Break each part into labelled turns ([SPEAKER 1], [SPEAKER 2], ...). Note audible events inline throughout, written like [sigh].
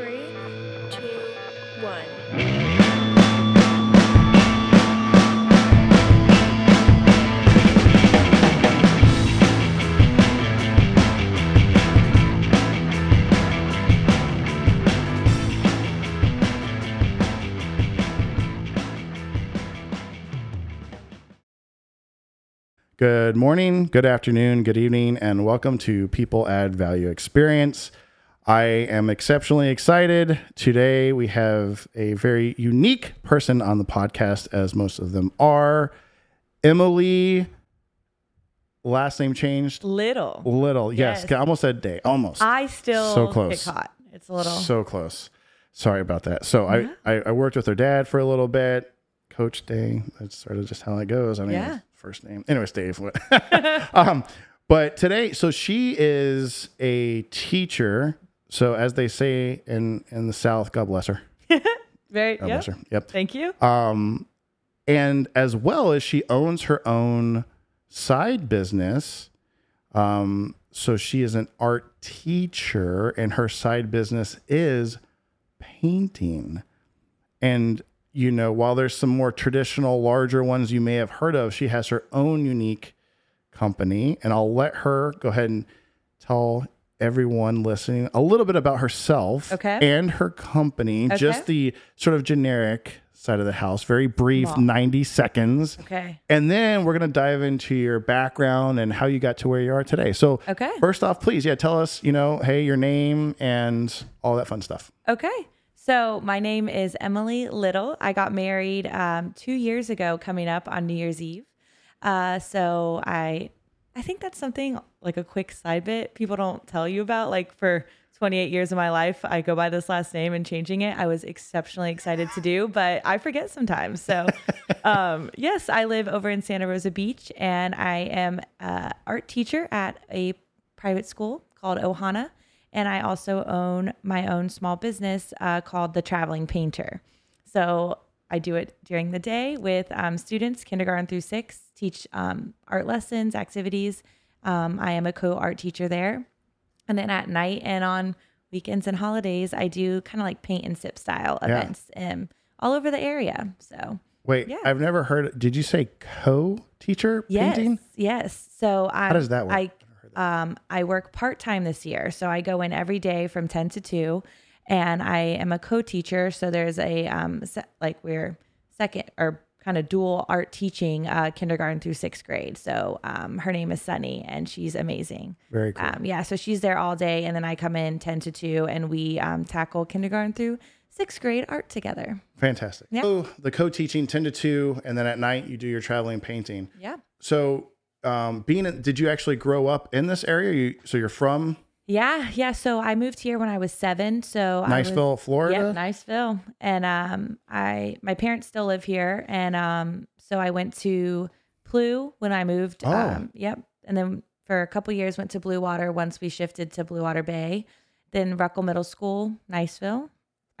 [SPEAKER 1] Three, two, one.
[SPEAKER 2] Good morning, good afternoon, good evening, and welcome to People Add Value Experience. I am exceptionally excited. Today we have a very unique person on the podcast, as most of them are. Emily, last name changed?
[SPEAKER 3] Little.
[SPEAKER 2] Little. Yes,
[SPEAKER 3] Yes.
[SPEAKER 2] I almost said day. Almost.
[SPEAKER 3] I still
[SPEAKER 2] So close.
[SPEAKER 3] get caught. It's a little.
[SPEAKER 2] So close. Sorry about that. So
[SPEAKER 3] Yeah.
[SPEAKER 2] I, I, I worked with her dad for a little bit. Coach Day. That's sort of just how it goes. I mean,
[SPEAKER 3] Yeah.
[SPEAKER 2] first name. Anyways, Dave. [laughs] um, but today, so she is a teacher. So as they say in in the South, God bless her. [laughs]
[SPEAKER 3] very.
[SPEAKER 2] God
[SPEAKER 3] Yep.
[SPEAKER 2] bless her. Yep.
[SPEAKER 3] Thank you.
[SPEAKER 2] Um, and as well as she owns her own side business. Um, so she is an art teacher, and her side business is painting. And you know, while there's some more traditional, larger ones you may have heard of, she has her own unique company. And I'll let her go ahead and tell everyone listening a little bit about herself
[SPEAKER 3] Okay.
[SPEAKER 2] and her company, just the sort of generic side of the house, very brief,
[SPEAKER 3] Wow.
[SPEAKER 2] 90 seconds.
[SPEAKER 3] Okay.
[SPEAKER 2] And then we're going to dive into your background and how you got to where you are today. So,
[SPEAKER 3] Okay.
[SPEAKER 2] first off, please, yeah, tell us, you know, hey, your name and all that fun stuff.
[SPEAKER 3] Okay. So my name is Emily Little. I got married um, two years ago, coming up on New Year's Eve. Uh, so I, I think that's something like a quick side bit people don't tell you about. Like for 28 years of my life, I go by this last name and changing it. I was exceptionally excited to do, [laughs] but I forget sometimes. So, [laughs] um, yes, I live over in Santa Rosa Beach, and I am an art teacher at a private school called Ohana. And I also own my own small business uh, called The Traveling Painter. So I do it during the day with um, students, kindergarten through six, teach um, art lessons, activities. Um, I am a co art teacher there. And then at night and on weekends and holidays, I do kind of like paint and sip style events um, all over the area. So,
[SPEAKER 2] Wait,
[SPEAKER 3] Yeah.
[SPEAKER 2] I've never heard. Did you say co-teacher
[SPEAKER 3] yes,
[SPEAKER 2] painting?
[SPEAKER 3] yes. So I,
[SPEAKER 2] How does that work?
[SPEAKER 3] I um, I work part time this year, so I go in every day from ten to two, and I am a co-teacher. So there's a um, se- like we're second or kind of dual art teaching uh, kindergarten through sixth grade. So um, her name is Sunny, and she's amazing.
[SPEAKER 2] Very cool.
[SPEAKER 3] Um, yeah, so she's there all day, and then I come in ten to two, and we um, tackle kindergarten through sixth grade art together.
[SPEAKER 2] Fantastic.
[SPEAKER 3] Yeah.
[SPEAKER 2] So the co-teaching 10 to 2 and then at night you do your traveling painting.
[SPEAKER 3] Yeah.
[SPEAKER 2] So, um, being in, did you actually grow up in this area? You, so you're from
[SPEAKER 3] Yeah, yeah. So I moved here when I was seven. So I was-
[SPEAKER 2] Niceville, Florida?
[SPEAKER 3] Yep, Niceville. And um, I my parents still live here, and um, so I went to Plew when I moved.
[SPEAKER 2] Oh.
[SPEAKER 3] Um, yep. And then for a couple years went to Blue Water. Once we shifted to Blue Water Bay, then Ruckel Middle School, Niceville.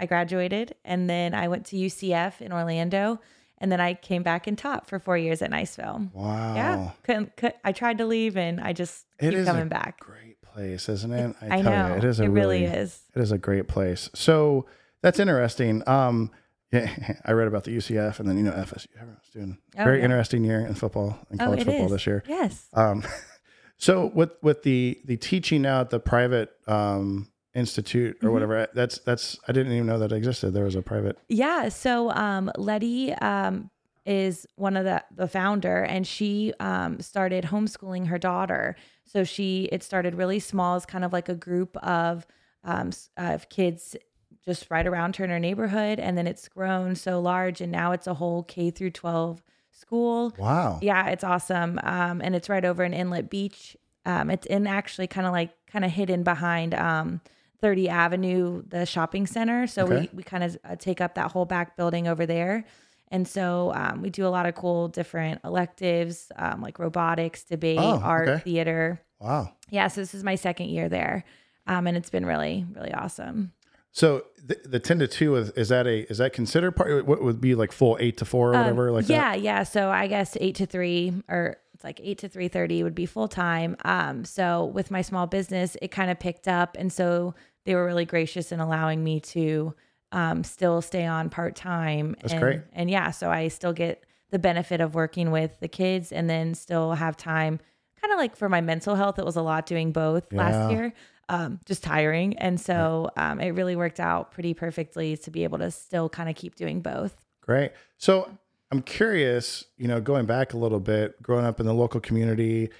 [SPEAKER 3] I graduated, and then I went to UCF in Orlando, and then I came back and taught for four years at Niceville.
[SPEAKER 2] Wow.
[SPEAKER 3] Yeah, couldn't, could, I tried to leave, and I just
[SPEAKER 2] It
[SPEAKER 3] keep coming back.
[SPEAKER 2] Great place, isn't it?
[SPEAKER 3] I
[SPEAKER 2] tell
[SPEAKER 3] know
[SPEAKER 2] you, it is a
[SPEAKER 3] it really,
[SPEAKER 2] really
[SPEAKER 3] is.
[SPEAKER 2] It is a great place. So that's interesting. Um, yeah, [laughs] I read about the UCF and then you know FSU. Everyone's doing
[SPEAKER 3] Oh,
[SPEAKER 2] very
[SPEAKER 3] yeah.
[SPEAKER 2] interesting year in football and
[SPEAKER 3] Oh,
[SPEAKER 2] college
[SPEAKER 3] it
[SPEAKER 2] football
[SPEAKER 3] is.
[SPEAKER 2] this year.
[SPEAKER 3] Yes.
[SPEAKER 2] Um, [laughs] so with with the the teaching now at the private um, institute or
[SPEAKER 3] Mhm.
[SPEAKER 2] whatever, that's that's I didn't even know that existed. There was a private.
[SPEAKER 3] Yeah. So um, Letty um, is one of the the founder, and she um, started homeschooling her daughter. So she it started really small, as kind of like a group of um, of kids just right around her in her neighborhood, and then it's grown so large, and now it's a whole K through twelve school.
[SPEAKER 2] Wow.
[SPEAKER 3] Yeah, it's awesome. Um, and it's right over in Inlet Beach. Um, it's in actually kind of like kind of hidden behind um, 30 Avenue, the shopping center. So
[SPEAKER 2] Okay.
[SPEAKER 3] we, we kind of uh, take up that whole back building over there. And so um, we do a lot of cool different electives um, like robotics, debate,
[SPEAKER 2] Oh,
[SPEAKER 3] art,
[SPEAKER 2] okay.
[SPEAKER 3] theater.
[SPEAKER 2] Wow.
[SPEAKER 3] Yeah, so this is my second year there. Um, and it's been really, really awesome.
[SPEAKER 2] So the, the ten to two is, is that a is that considered part? What would be like full eight to four or
[SPEAKER 3] Um,
[SPEAKER 2] whatever? like
[SPEAKER 3] yeah, yeah. So I guess eight to three or it's like 8 to 3:30 would be full time. Um so with my small business it kind of picked up and so they were really gracious in allowing me to um still stay on part time
[SPEAKER 2] That's
[SPEAKER 3] and
[SPEAKER 2] great.
[SPEAKER 3] and yeah, so I still get the benefit of working with the kids and then still have time kind of like for my mental health it was a lot doing both
[SPEAKER 2] Yeah.
[SPEAKER 3] last year. Um just tiring and so um it really worked out pretty perfectly to be able to still kind of keep doing both.
[SPEAKER 2] Great. So I'm curious, you know, going back a little bit, growing up in the local community,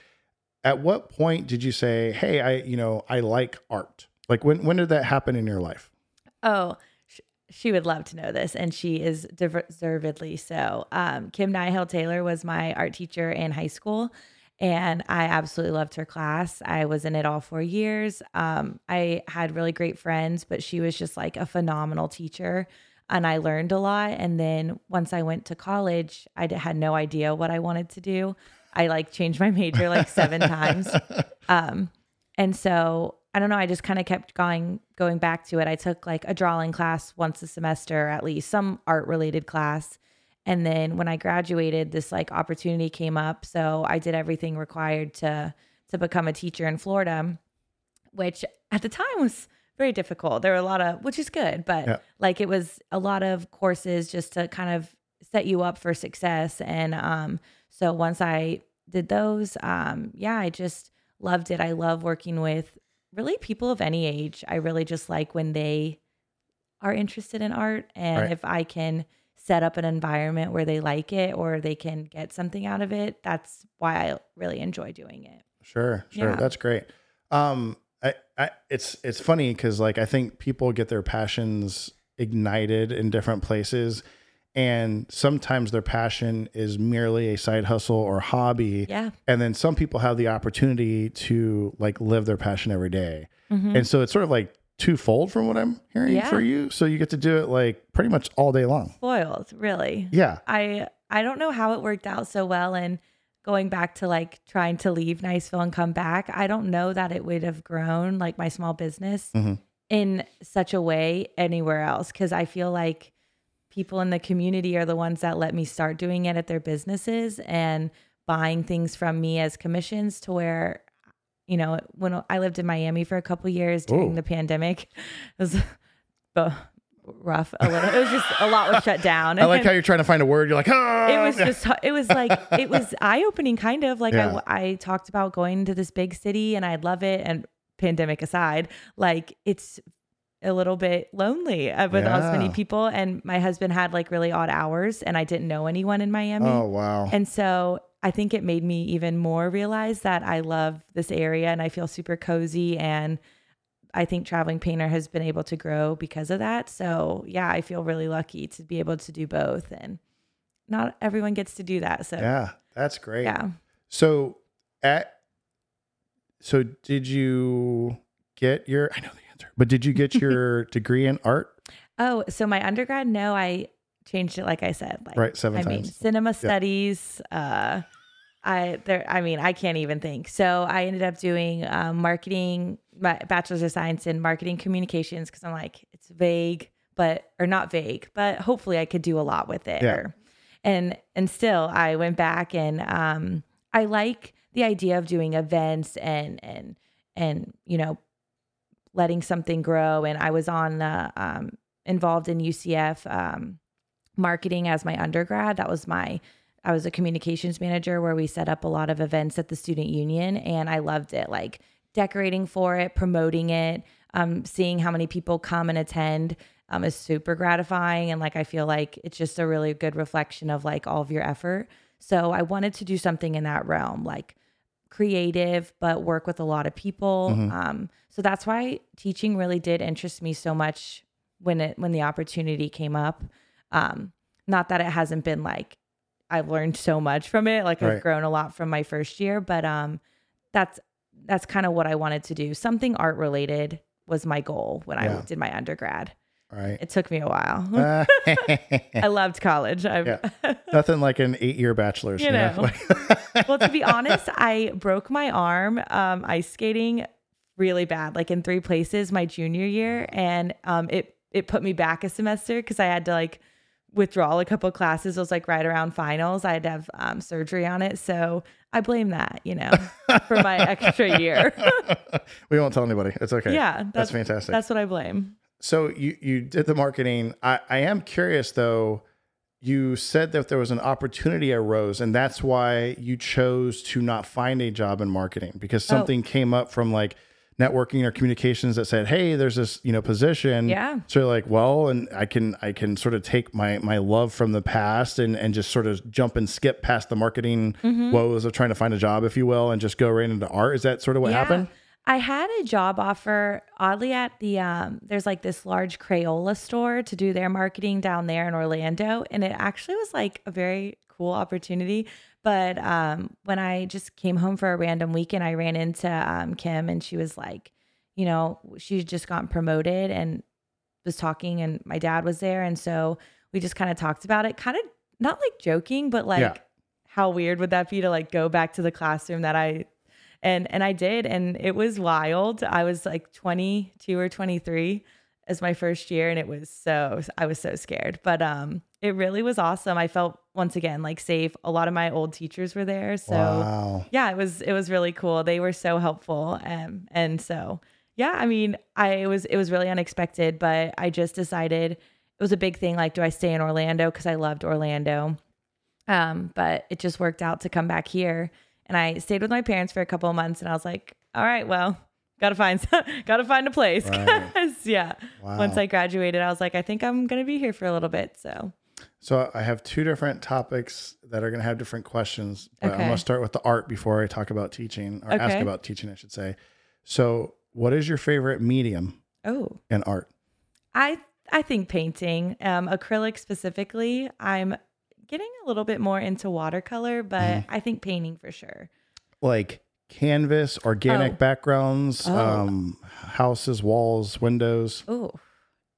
[SPEAKER 2] at what point did you say, "Hey, I, you know, I like art"? Like when when did that happen in your life?
[SPEAKER 3] Oh, she would love to know this, and she is deservedly so. Um, Kim Nihill Taylor was my art teacher in high school, and I absolutely loved her class. I was in it all four years. Um, I had really great friends, but she was just like a phenomenal teacher. And I learned a lot. And then once I went to college, I had no idea what I wanted to do. I like changed my major like seven times. [laughs] Um, and so I don't know, I just kind of kept going going back to it. I took like a drawing class once a semester at least, some art related class. And then when I graduated, this like opportunity came up. So I did everything required to to become a teacher in Florida, which at the time was very difficult. There were a lot of which is good, but
[SPEAKER 2] Yeah.
[SPEAKER 3] like it was a lot of courses just to kind of set you up for success. And um so once I did those, um, yeah, I just loved it. I love working with really people of any age. I really just like when they are interested in art and
[SPEAKER 2] Right.
[SPEAKER 3] if I can set up an environment where they like it or they can get something out of it, that's why I really enjoy doing it.
[SPEAKER 2] Sure, sure.
[SPEAKER 3] Yeah.
[SPEAKER 2] That's great. Um, I, I, it's it's funny because like I think people get their passions ignited in different places, and sometimes their passion is merely a side hustle or hobby.
[SPEAKER 3] Yeah.
[SPEAKER 2] And then some people have the opportunity to like live their passion every day.
[SPEAKER 3] Mhm.
[SPEAKER 2] and so it's sort of like twofold from what I'm hearing
[SPEAKER 3] Yeah.
[SPEAKER 2] for you. So you get to do it like pretty much all day long.
[SPEAKER 3] Spoiled, really.
[SPEAKER 2] Yeah,
[SPEAKER 3] I I don't know how it worked out so well and going back to like trying to leave Niceville and come back, I don't know that it would have grown like my small business
[SPEAKER 2] Mhm.
[SPEAKER 3] in such a way anywhere else cuz I feel like people in the community are the ones that let me start doing it at their businesses and buying things from me as commissions to where you know, when I lived in Miami for a couple years during
[SPEAKER 2] Ooh.
[SPEAKER 3] the pandemic, [laughs] it was rough a little. It was just a lot was shut down.
[SPEAKER 2] I like how [laughs] you're trying to find a word. You're like, oh,
[SPEAKER 3] it was just it was like it was [laughs] eye opening kind of like
[SPEAKER 2] Yeah.
[SPEAKER 3] I I talked about going to this big city and I'd love it and pandemic aside like it's a little bit lonely uh, with as many people and my husband had like really odd hours and I didn't know anyone in Miami
[SPEAKER 2] oh wow,
[SPEAKER 3] and so I think it made me even more realize that I love this area and I feel super cozy and I think traveling painter has been able to grow because of that. So yeah, I feel really lucky to be able to do both and not everyone gets to do that. So yeah.
[SPEAKER 2] yeah, that's great. Yeah. So at so did you get your I know the answer, but did you get your [laughs] degree in art?
[SPEAKER 3] Oh, so my undergrad, no, I changed it like I said. Like
[SPEAKER 2] Right, seven
[SPEAKER 3] I mean,
[SPEAKER 2] times.
[SPEAKER 3] cinema studies. Uh, I there. I mean, I can't even think. So I ended up doing um, marketing, my bachelor's of science in marketing communications because I'm like it's vague, but or not vague, but hopefully I could do a lot with it.
[SPEAKER 2] Yeah.
[SPEAKER 3] Or, and and still, I went back and um, I like the idea of doing events and and and you know letting something grow. And I was on the um, involved in UCF um, marketing as my undergrad. That was my I was a communications manager where we set up a lot of events at the student union, and I loved it. Like decorating for it, promoting it, um, seeing how many people come and attend um, is super gratifying, and like I feel like it's just a really good reflection of like all of your effort. So I wanted to do something in that realm, like creative, but work with a lot of people.
[SPEAKER 2] Mhm.
[SPEAKER 3] Um, so that's why teaching really did interest me so much when it when the opportunity came up. Um, not that it hasn't been like I've learned so much from it, like
[SPEAKER 2] Right.
[SPEAKER 3] I've grown a lot from my first year, but um, that's that's kind of what I wanted to do. Something art related was my goal when
[SPEAKER 2] Yeah.
[SPEAKER 3] I did my undergrad.
[SPEAKER 2] Right.
[SPEAKER 3] It took me a while.
[SPEAKER 2] Uh, [laughs]
[SPEAKER 3] I loved college.
[SPEAKER 2] Yeah. [laughs] Nothing like an eight year bachelor's.
[SPEAKER 3] You know.
[SPEAKER 2] Like- [laughs]
[SPEAKER 3] well, to be honest, I broke my arm um, ice skating really bad, like in three places my junior year, and um, it it put me back a semester because I had to like withdraw a couple classes. It was like right around finals. I had to have um, surgery on it, so I blame that, you know, for my extra year.
[SPEAKER 2] we won't tell anybody. It's okay.
[SPEAKER 3] yeah,
[SPEAKER 2] that's, fantastic.
[SPEAKER 3] That's what I blame.
[SPEAKER 2] So you you did the marketing. I I am curious though. You said that there was an opportunity arose, and that's why you chose to not find a job in marketing because
[SPEAKER 3] Oh.
[SPEAKER 2] something came up from like networking or communications that said, "Hey, there's this you know position."
[SPEAKER 3] Yeah.
[SPEAKER 2] So you're like, well, and I can I can sort of take my my love from the past and and just sort of jump and skip past the marketing
[SPEAKER 3] Mm-hmm.
[SPEAKER 2] woes of trying to find a job, if you will, and just go right into art. Is that sort of what
[SPEAKER 3] Yeah.
[SPEAKER 2] happened?
[SPEAKER 3] I had a job offer oddly at the um there's like this large Crayola store to do their marketing down there in Orlando and it actually was like a very cool opportunity but um when I just came home for a random weekend I ran into um Kim and she was like you know she'd just gotten promoted and was talking and my dad was there and so we just kind of talked about it kind of not like joking but like
[SPEAKER 2] Yeah.
[SPEAKER 3] how weird would that be to like go back to the classroom that I and and I did and it was wild. I was like 22 or 23 as my first year and it was so I was so scared. But um it really was awesome. I felt once again like safe. A lot of my old teachers were there. So
[SPEAKER 2] wow.
[SPEAKER 3] yeah, it was it was really cool. They were so helpful. Um and so yeah, I mean, I it was it was really unexpected, but I just decided it was a big thing like do I stay in Orlando cuz I loved Orlando. Um but it just worked out to come back here and I stayed with my parents for a couple of months and I was like, all right, well, got to find [laughs] got to find a place.
[SPEAKER 2] Right.
[SPEAKER 3] yeah.
[SPEAKER 2] Wow.
[SPEAKER 3] Once I graduated, I was like, I think I'm going to be here for a little bit, so.
[SPEAKER 2] So I have two different topics that are going to have different questions. But I'm going to start with the art before I talk about teaching or ask about teaching, I should say. So, what is your favorite medium
[SPEAKER 3] Oh.
[SPEAKER 2] in art?
[SPEAKER 3] I I think painting, um, acrylic specifically. I'm getting a little bit more into watercolor, but
[SPEAKER 2] Mm-hmm.
[SPEAKER 3] I think painting for sure.
[SPEAKER 2] Like canvas, organic
[SPEAKER 3] Oh.
[SPEAKER 2] backgrounds,
[SPEAKER 3] Oh.
[SPEAKER 2] um, houses, walls, windows.
[SPEAKER 3] Oh,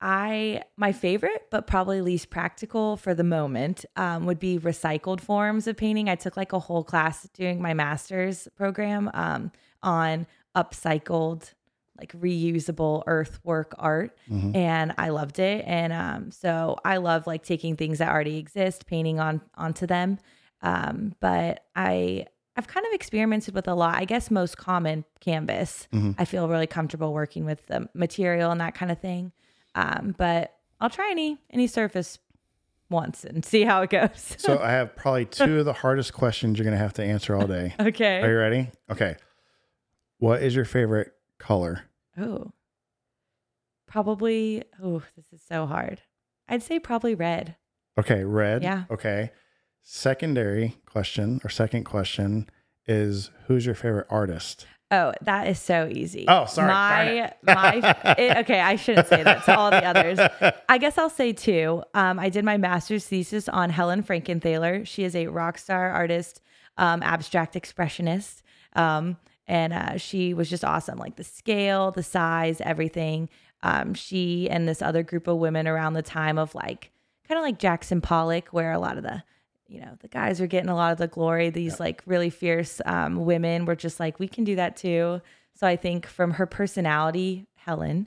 [SPEAKER 3] I my favorite, but probably least practical for the moment, um, would be recycled forms of painting. I took like a whole class during my master's program um, on upcycled, like reusable earthwork art, and I loved it. And um, so I love like taking things that already exist, painting on onto them. Um, but I I've kind of experimented with a lot. I guess most common canvas. I feel really comfortable working with the material and that kind of thing. Um, but I'll try any any surface once and see how it goes.
[SPEAKER 2] So, I have [laughs] probably two of the hardest questions you're going to have to answer all day. [laughs]
[SPEAKER 3] okay.
[SPEAKER 2] Are you ready? Okay. What is your favorite color?
[SPEAKER 3] Oh, probably. Oh, this is so hard. I'd say probably red.
[SPEAKER 2] Okay, red.
[SPEAKER 3] Yeah.
[SPEAKER 2] Okay. Secondary question or second question is who's your favorite artist?
[SPEAKER 3] Oh, that is so easy.
[SPEAKER 2] Oh, sorry.
[SPEAKER 3] My my [laughs] it- okay, I shouldn't say that to all the others. I guess I'll say two. Um, I did my master's thesis on Helen Frankenthaler. She is a rock star artist, um, abstract expressionist, um, and uh, she was just awesome. Like the scale, the size, everything. Um, she and this other group of women around the time of like kind of like Jackson Pollock, where a lot of the you know the guys are getting a lot of the glory these like really fierce um, women were just like we can do that too so i think from her personality helen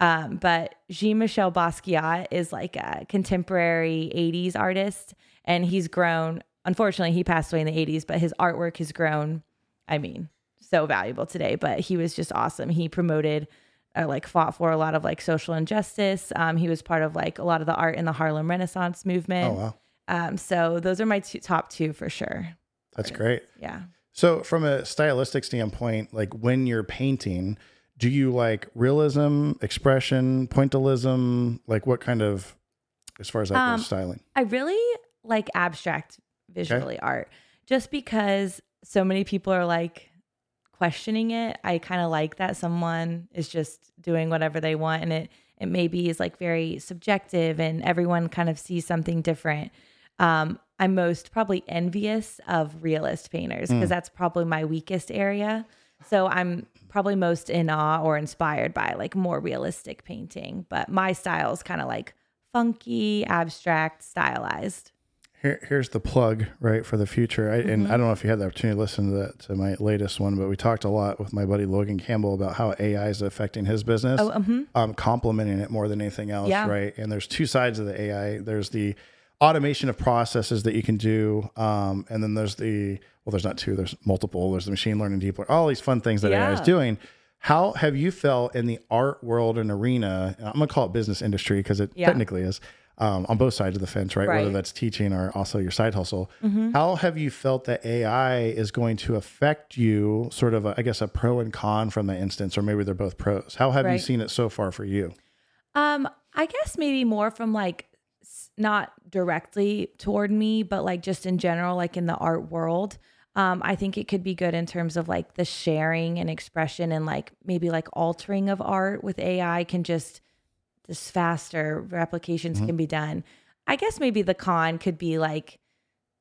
[SPEAKER 3] um, but jean michel basquiat is like a contemporary 80s artist and he's grown unfortunately he passed away in the 80s but his artwork has grown i mean so valuable today but he was just awesome he promoted uh, like fought for a lot of like social injustice um, he was part of like a lot of the art in the harlem renaissance movement
[SPEAKER 2] Oh, wow.
[SPEAKER 3] um, so those are my two, top two for sure.
[SPEAKER 2] That's great.
[SPEAKER 3] Yeah.
[SPEAKER 2] So, from a stylistic standpoint, like when you're painting, do you like realism, expression, pointillism? Like what kind of, as far as that
[SPEAKER 3] Um,
[SPEAKER 2] goes, styling?
[SPEAKER 3] I really like abstract visually art just because so many people are like questioning it. I kind of like that someone is just doing whatever they want and it it maybe is like very subjective and everyone kind of sees something different. Um, I'm most probably envious of realist painters because that's probably my weakest area. So I'm probably most in awe or inspired by like more realistic painting, but my style is kind of like funky, abstract, stylized.
[SPEAKER 2] Here, here's the plug, right, for the future. I,
[SPEAKER 3] Mm-hmm.
[SPEAKER 2] And I don't know if you had the opportunity to listen to that to my latest one, but we talked a lot with my buddy Logan Campbell about how AI is affecting his business,
[SPEAKER 3] Oh, mhm.
[SPEAKER 2] um, complementing it more than anything else,
[SPEAKER 3] Yeah.
[SPEAKER 2] right? And there's two sides of the AI. There's the automation of processes that you can do. Um, and then there's the well, there's not two, there's multiple. There's the machine learning, deep learning, all these fun things that AI is doing. How have you felt in the art world and arena? I'm gonna call it business industry because it
[SPEAKER 3] Yeah.
[SPEAKER 2] technically is um, on both sides of the fence, right? Whether that's teaching or also your side hustle.
[SPEAKER 3] Mm-hmm.
[SPEAKER 2] How have you felt that AI is going to affect you? Sort of, a, I guess, a pro and con from that instance, or maybe they're both pros. How have you seen it so far for you?
[SPEAKER 3] Um, I guess maybe more from like not directly toward me, but like just in general, like in the art world. Um, I think it could be good in terms of like the sharing and expression and like maybe like altering of art with AI can just just faster replications mm-hmm. can be done. I guess maybe the con could be like,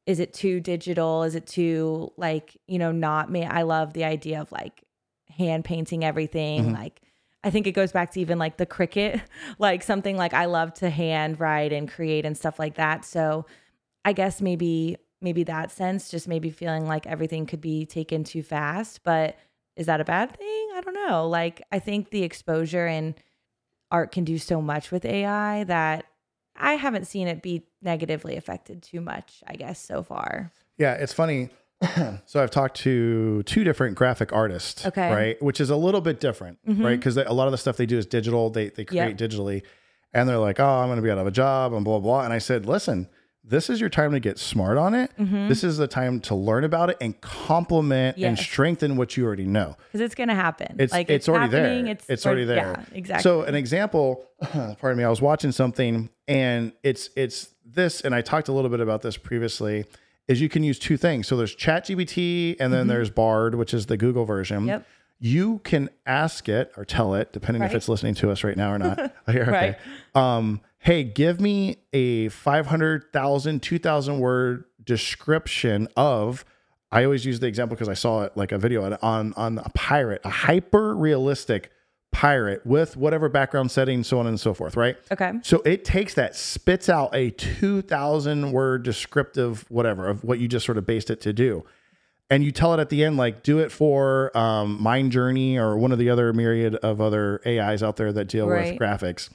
[SPEAKER 3] is it too digital? Is it too like, you know, not me? I love the idea of like hand painting everything. Mm-hmm. Like I think it goes back to even like the Cricut, [laughs] like something like I love to hand write and create and stuff like that. So I guess maybe maybe that sense, just maybe feeling like everything could be taken too fast. But is that a bad thing? I don't know. Like I think the exposure and art can do so much with AI that I haven't seen it be negatively affected too much, I guess, so far.
[SPEAKER 2] Yeah, it's funny. [clears throat] so I've talked to two different graphic artists,
[SPEAKER 3] Okay. Mm-hmm.
[SPEAKER 2] right? Which is a little bit different, right? Because a lot of the stuff they do is digital. They they create
[SPEAKER 3] Yep.
[SPEAKER 2] digitally, and they're like, "Oh, I'm going to be out of a job," and blah blah. And I said, "Listen, this is your time to get smart on it. This is the time to learn about it and complement and
[SPEAKER 3] Mm-hmm.
[SPEAKER 2] Strengthen what you already know.
[SPEAKER 3] Because it's going to happen.
[SPEAKER 2] It's
[SPEAKER 3] like
[SPEAKER 2] it's, already there.
[SPEAKER 3] It's,
[SPEAKER 2] It's, already there.
[SPEAKER 3] Yeah, exactly.
[SPEAKER 2] So an example, [clears throat] pardon me, I was watching something and it's it's this, and I talked a little bit about this previously. Is you can use two things. So there's ChatGPT and then there's Bard, which is the Google version.
[SPEAKER 3] Mm-hmm. Yep.
[SPEAKER 2] You can ask it or tell it, depending if it's listening to us right now or not. [laughs] [laughs] okay.
[SPEAKER 3] Right.
[SPEAKER 2] Um, hey, give me a 500,000, 2,000 word description of. I always use the example because I saw it like a video on- on a pirate, a hyper realistic pirate with whatever background setting, so on and so forth, right?
[SPEAKER 3] okay.
[SPEAKER 2] So it takes that, spits out a 2,000 word descriptive whatever of what you just sort of based it to do. And you tell it at the end, like, do it for um, Mind Journey or one of the other myriad of other AIs out there that deal
[SPEAKER 3] Right.
[SPEAKER 2] with graphics.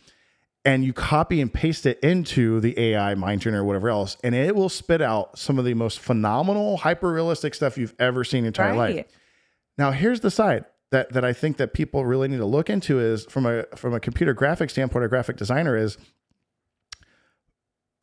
[SPEAKER 2] And you copy and paste it into the AI Mind Journey or whatever else, and it will spit out some of the most phenomenal, hyper realistic stuff you've ever seen in your entire life. Now, here's the side that that I think that people really need to look into is from a from a computer graphic standpoint, a graphic designer is.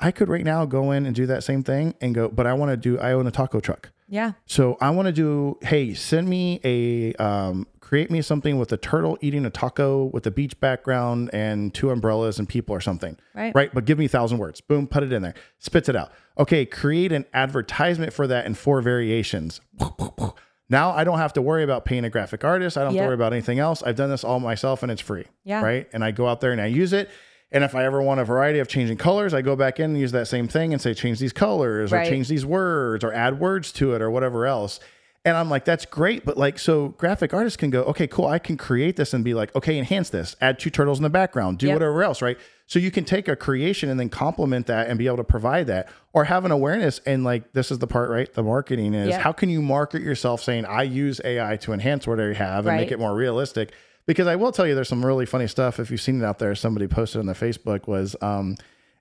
[SPEAKER 2] I could right now go in and do that same thing and go, but I want to do. I own a taco truck,
[SPEAKER 3] Yeah.
[SPEAKER 2] so I want to do. Hey, send me a um, create me something with a turtle eating a taco with a beach background and two umbrellas and people or something.
[SPEAKER 3] Right.
[SPEAKER 2] Right. But give me a thousand words. Boom, put it in there. Spits it out. Okay, create an advertisement for that in four variations. [laughs] Now I don't have to worry about paying a graphic artist. I don't have
[SPEAKER 3] Yep.
[SPEAKER 2] to worry about anything else. I've done this all myself and it's free.
[SPEAKER 3] Yeah.
[SPEAKER 2] Right. And I go out there and I use it. And if I ever want a variety of changing colors, I go back in and use that same thing and say, change these colors or change these words or add words to it or whatever else. And I'm like, that's great. But like, so graphic artists can go, okay, cool. I can create this and be like, okay, enhance this, add two turtles in the background, do
[SPEAKER 3] Yep.
[SPEAKER 2] whatever else, right? So you can take a creation and then complement that and be able to provide that or have an awareness. And like, this is the part, right? The marketing is
[SPEAKER 3] Yep.
[SPEAKER 2] how can you market yourself saying, I use AI to enhance what I have and make it more realistic? Because I will tell you, there's some really funny stuff. If you've seen it out there, somebody posted on their Facebook was, um,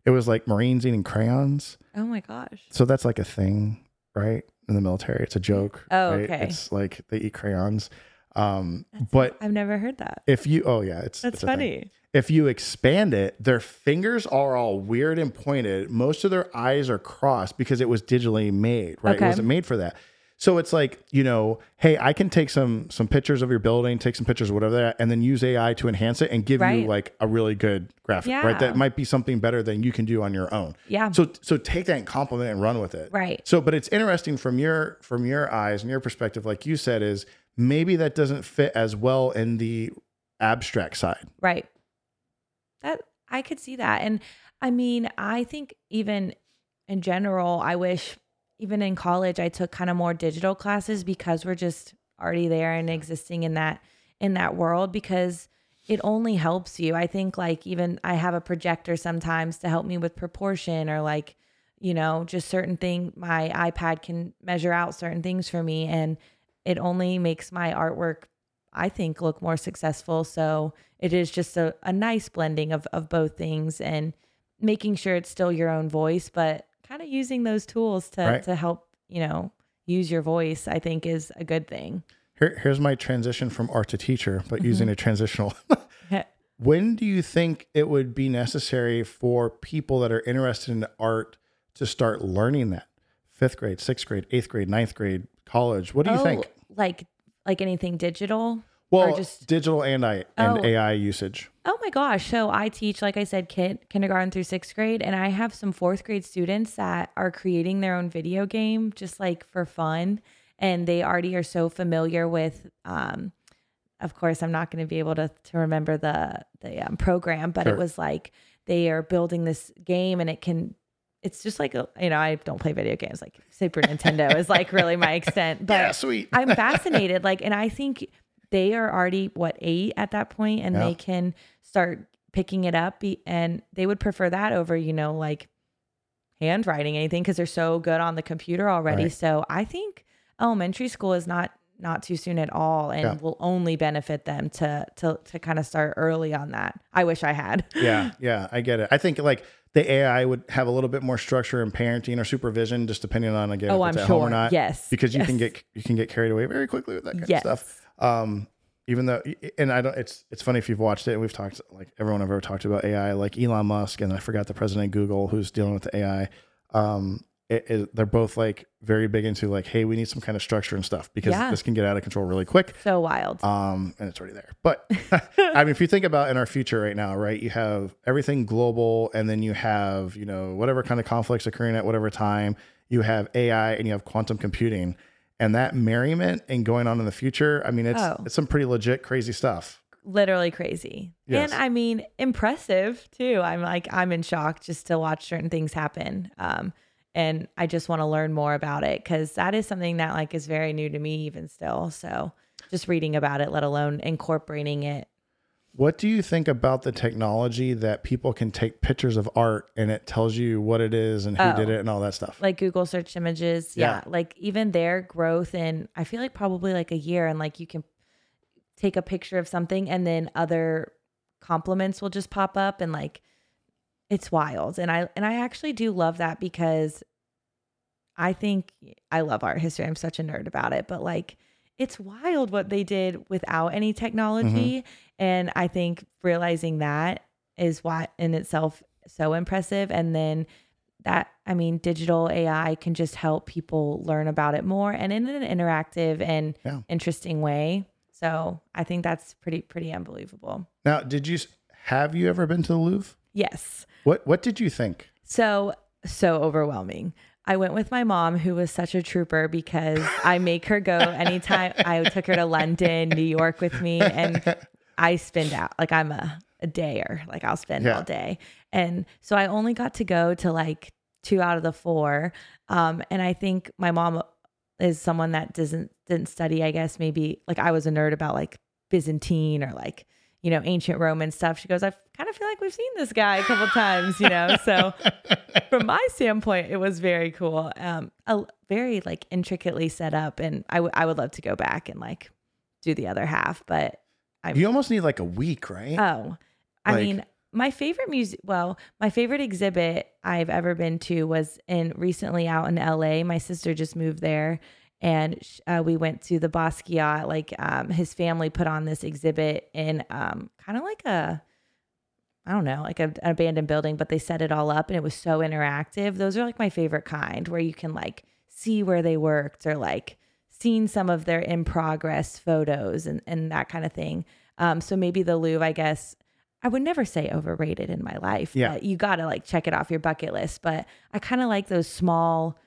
[SPEAKER 2] it was like Marines eating crayons.
[SPEAKER 3] Oh my gosh.
[SPEAKER 2] So that's like a thing, right? In the military, it's a joke.
[SPEAKER 3] Oh,
[SPEAKER 2] right?
[SPEAKER 3] okay.
[SPEAKER 2] It's like they eat crayons. Um, but
[SPEAKER 3] I've never heard that.
[SPEAKER 2] if you, oh yeah, it's
[SPEAKER 3] That's
[SPEAKER 2] it's
[SPEAKER 3] funny.
[SPEAKER 2] If you expand it, their fingers are all weird and pointed. Most of their eyes are crossed because it was digitally made, right?
[SPEAKER 3] Okay.
[SPEAKER 2] It wasn't made for that. So it's like, you know, hey, I can take some some pictures of your building, take some pictures of whatever that, and then use AI to enhance it and give you like a really good graphic, right? That might be something better than you can do on your own.
[SPEAKER 3] Yeah.
[SPEAKER 2] So so take that and compliment and run with it.
[SPEAKER 3] Right.
[SPEAKER 2] So, but it's interesting from your from your eyes and your perspective, like you said, is maybe that doesn't fit as well in the abstract side.
[SPEAKER 3] Right. That I could see that. And I mean, I think even in general, I wish even in college I took kind of more digital classes because we're just already there and existing in that in that world because it only helps you. I think like even I have a projector sometimes to help me with proportion or like you know, just certain thing my iPad can measure out certain things for me and it only makes my artwork I think look more successful. So it is just a, a nice blending of, of both things and making sure it's still your own voice, but kind of using those tools to
[SPEAKER 2] Right.
[SPEAKER 3] to help you know use your voice i think is a good thing
[SPEAKER 2] Here, here's my transition from art to teacher, but mm-hmm. using a transitional. [laughs] when do you think it would be necessary for people that are interested in art to start learning that? Fifth grade, sixth grade, eighth grade, ninth grade, college. What do you
[SPEAKER 3] oh,
[SPEAKER 2] think?
[SPEAKER 3] like like anything digital
[SPEAKER 2] Well,
[SPEAKER 3] just
[SPEAKER 2] digital and I and
[SPEAKER 3] Oh.
[SPEAKER 2] AI usage.
[SPEAKER 3] Oh my gosh. So I teach, like I said, kid, kindergarten through sixth grade, and I have some fourth grade students that are creating their own video game just like for fun. And they already are so familiar with, um, of course, I'm not going to be able to, to remember the, the um, program, but
[SPEAKER 2] Sure.
[SPEAKER 3] it was like they are building this game and it can, it's just like, a, you know, I don't play video games. Like Super Nintendo is like really my [laughs] extent. But
[SPEAKER 2] yeah, sweet.
[SPEAKER 3] I'm [laughs] fascinated. Like, and I think they are already what eight at that point, and
[SPEAKER 2] Yeah.
[SPEAKER 3] they can start picking it up. Be, and they would prefer that over, you know, like handwriting anything because they're so good on the computer already.
[SPEAKER 2] Right.
[SPEAKER 3] So I think elementary school is not not too soon at all, and
[SPEAKER 2] Yeah.
[SPEAKER 3] will only benefit them to to to kind of start early on that. I wish I had. [laughs]
[SPEAKER 2] yeah, yeah, I get it. I think like the AI would have a little bit more structure in parenting or supervision, just depending on again
[SPEAKER 3] Oh,
[SPEAKER 2] if it's
[SPEAKER 3] I'm
[SPEAKER 2] at home or not.
[SPEAKER 3] Yes,
[SPEAKER 2] because you can get you can get carried away very quickly with that kind
[SPEAKER 3] Yes.
[SPEAKER 2] of stuff. Um, even though, and I don't, it's it's funny if you've watched it. and We've talked like everyone I've ever talked about AI, like Elon Musk, and I forgot the president of Google who's dealing with the AI. Um, it, it, they're both like very big into like, hey, we need some kind of structure and stuff because
[SPEAKER 3] Yeah.
[SPEAKER 2] this can get out of control really quick.
[SPEAKER 3] So wild.
[SPEAKER 2] Um, and it's already there. But [laughs] I mean, if you think about in our future right now, right, you have everything global, and then you have, you know, whatever kind of conflicts occurring at whatever time, you have AI and you have quantum computing. And that merriment and going on in the future, I mean, it's
[SPEAKER 3] Oh.
[SPEAKER 2] it's some pretty legit crazy stuff.
[SPEAKER 3] literally crazy.
[SPEAKER 2] Yes.
[SPEAKER 3] And I mean, impressive too. I'm like, I'm in shock just to watch certain things happen. Um, and I just want to learn more about it because that is something that like is very new to me even still. So just reading about it, let alone incorporating it.
[SPEAKER 2] What do you think about the technology that people can take pictures of art and it tells you what it is and who
[SPEAKER 3] Oh.
[SPEAKER 2] did it and all that stuff?
[SPEAKER 3] Like Google search images. Yeah.
[SPEAKER 2] Yeah.
[SPEAKER 3] Like even their growth in I feel like probably like a year and like you can take a picture of something and then other compliments will just pop up and like it's wild and i and i actually do love that because i think i love art history i'm such a nerd about it but like it's wild what they did without any technology mm-hmm. and i think realizing that is what in itself so impressive and then that i mean digital ai can just help people learn about it more and in an interactive and
[SPEAKER 2] Yeah.
[SPEAKER 3] interesting way so i think that's pretty pretty unbelievable
[SPEAKER 2] Now, did you have you ever been to the Louvre?
[SPEAKER 3] yes
[SPEAKER 2] What what did you think?
[SPEAKER 3] So, so overwhelming. I went with my mom, who was such a trooper because I make her go anytime. I took her to London, New York with me, and I spend out like I'm a, a dayer, like I'll spend
[SPEAKER 2] Yeah.
[SPEAKER 3] all day. And so I only got to go to like two out of the four. Um, and I think my mom is someone that doesn't didn't study. I guess maybe like I was a nerd about like Byzantine or like you know ancient Roman stuff. She goes, I kind of feel like we've seen this guy a couple times, you know. So [laughs] from my standpoint, it was very cool. Um, a, very like intricately set up, and I would I would love to go back and like do the other half, but I'm
[SPEAKER 2] You almost need like a week, right?
[SPEAKER 3] Oh, I
[SPEAKER 2] Like-
[SPEAKER 3] mean, my favorite music, well, my favorite exhibit I've ever been to was in recently out in LA. My sister just moved there and uh, we went to the Basquiat. Like, um, his family put on this exhibit in um, kind of like a, I don't know, like a, an abandoned building, but they set it all up and it was so interactive. Those are like my favorite kind where you can like see where they worked or like seen some of their in progress photos and, and that kind of thing. Um, so maybe the Louvre, I guess, I would never say overrated in my life.
[SPEAKER 2] Yeah.
[SPEAKER 3] But you got to like check it off your bucket list. But I kind of like those small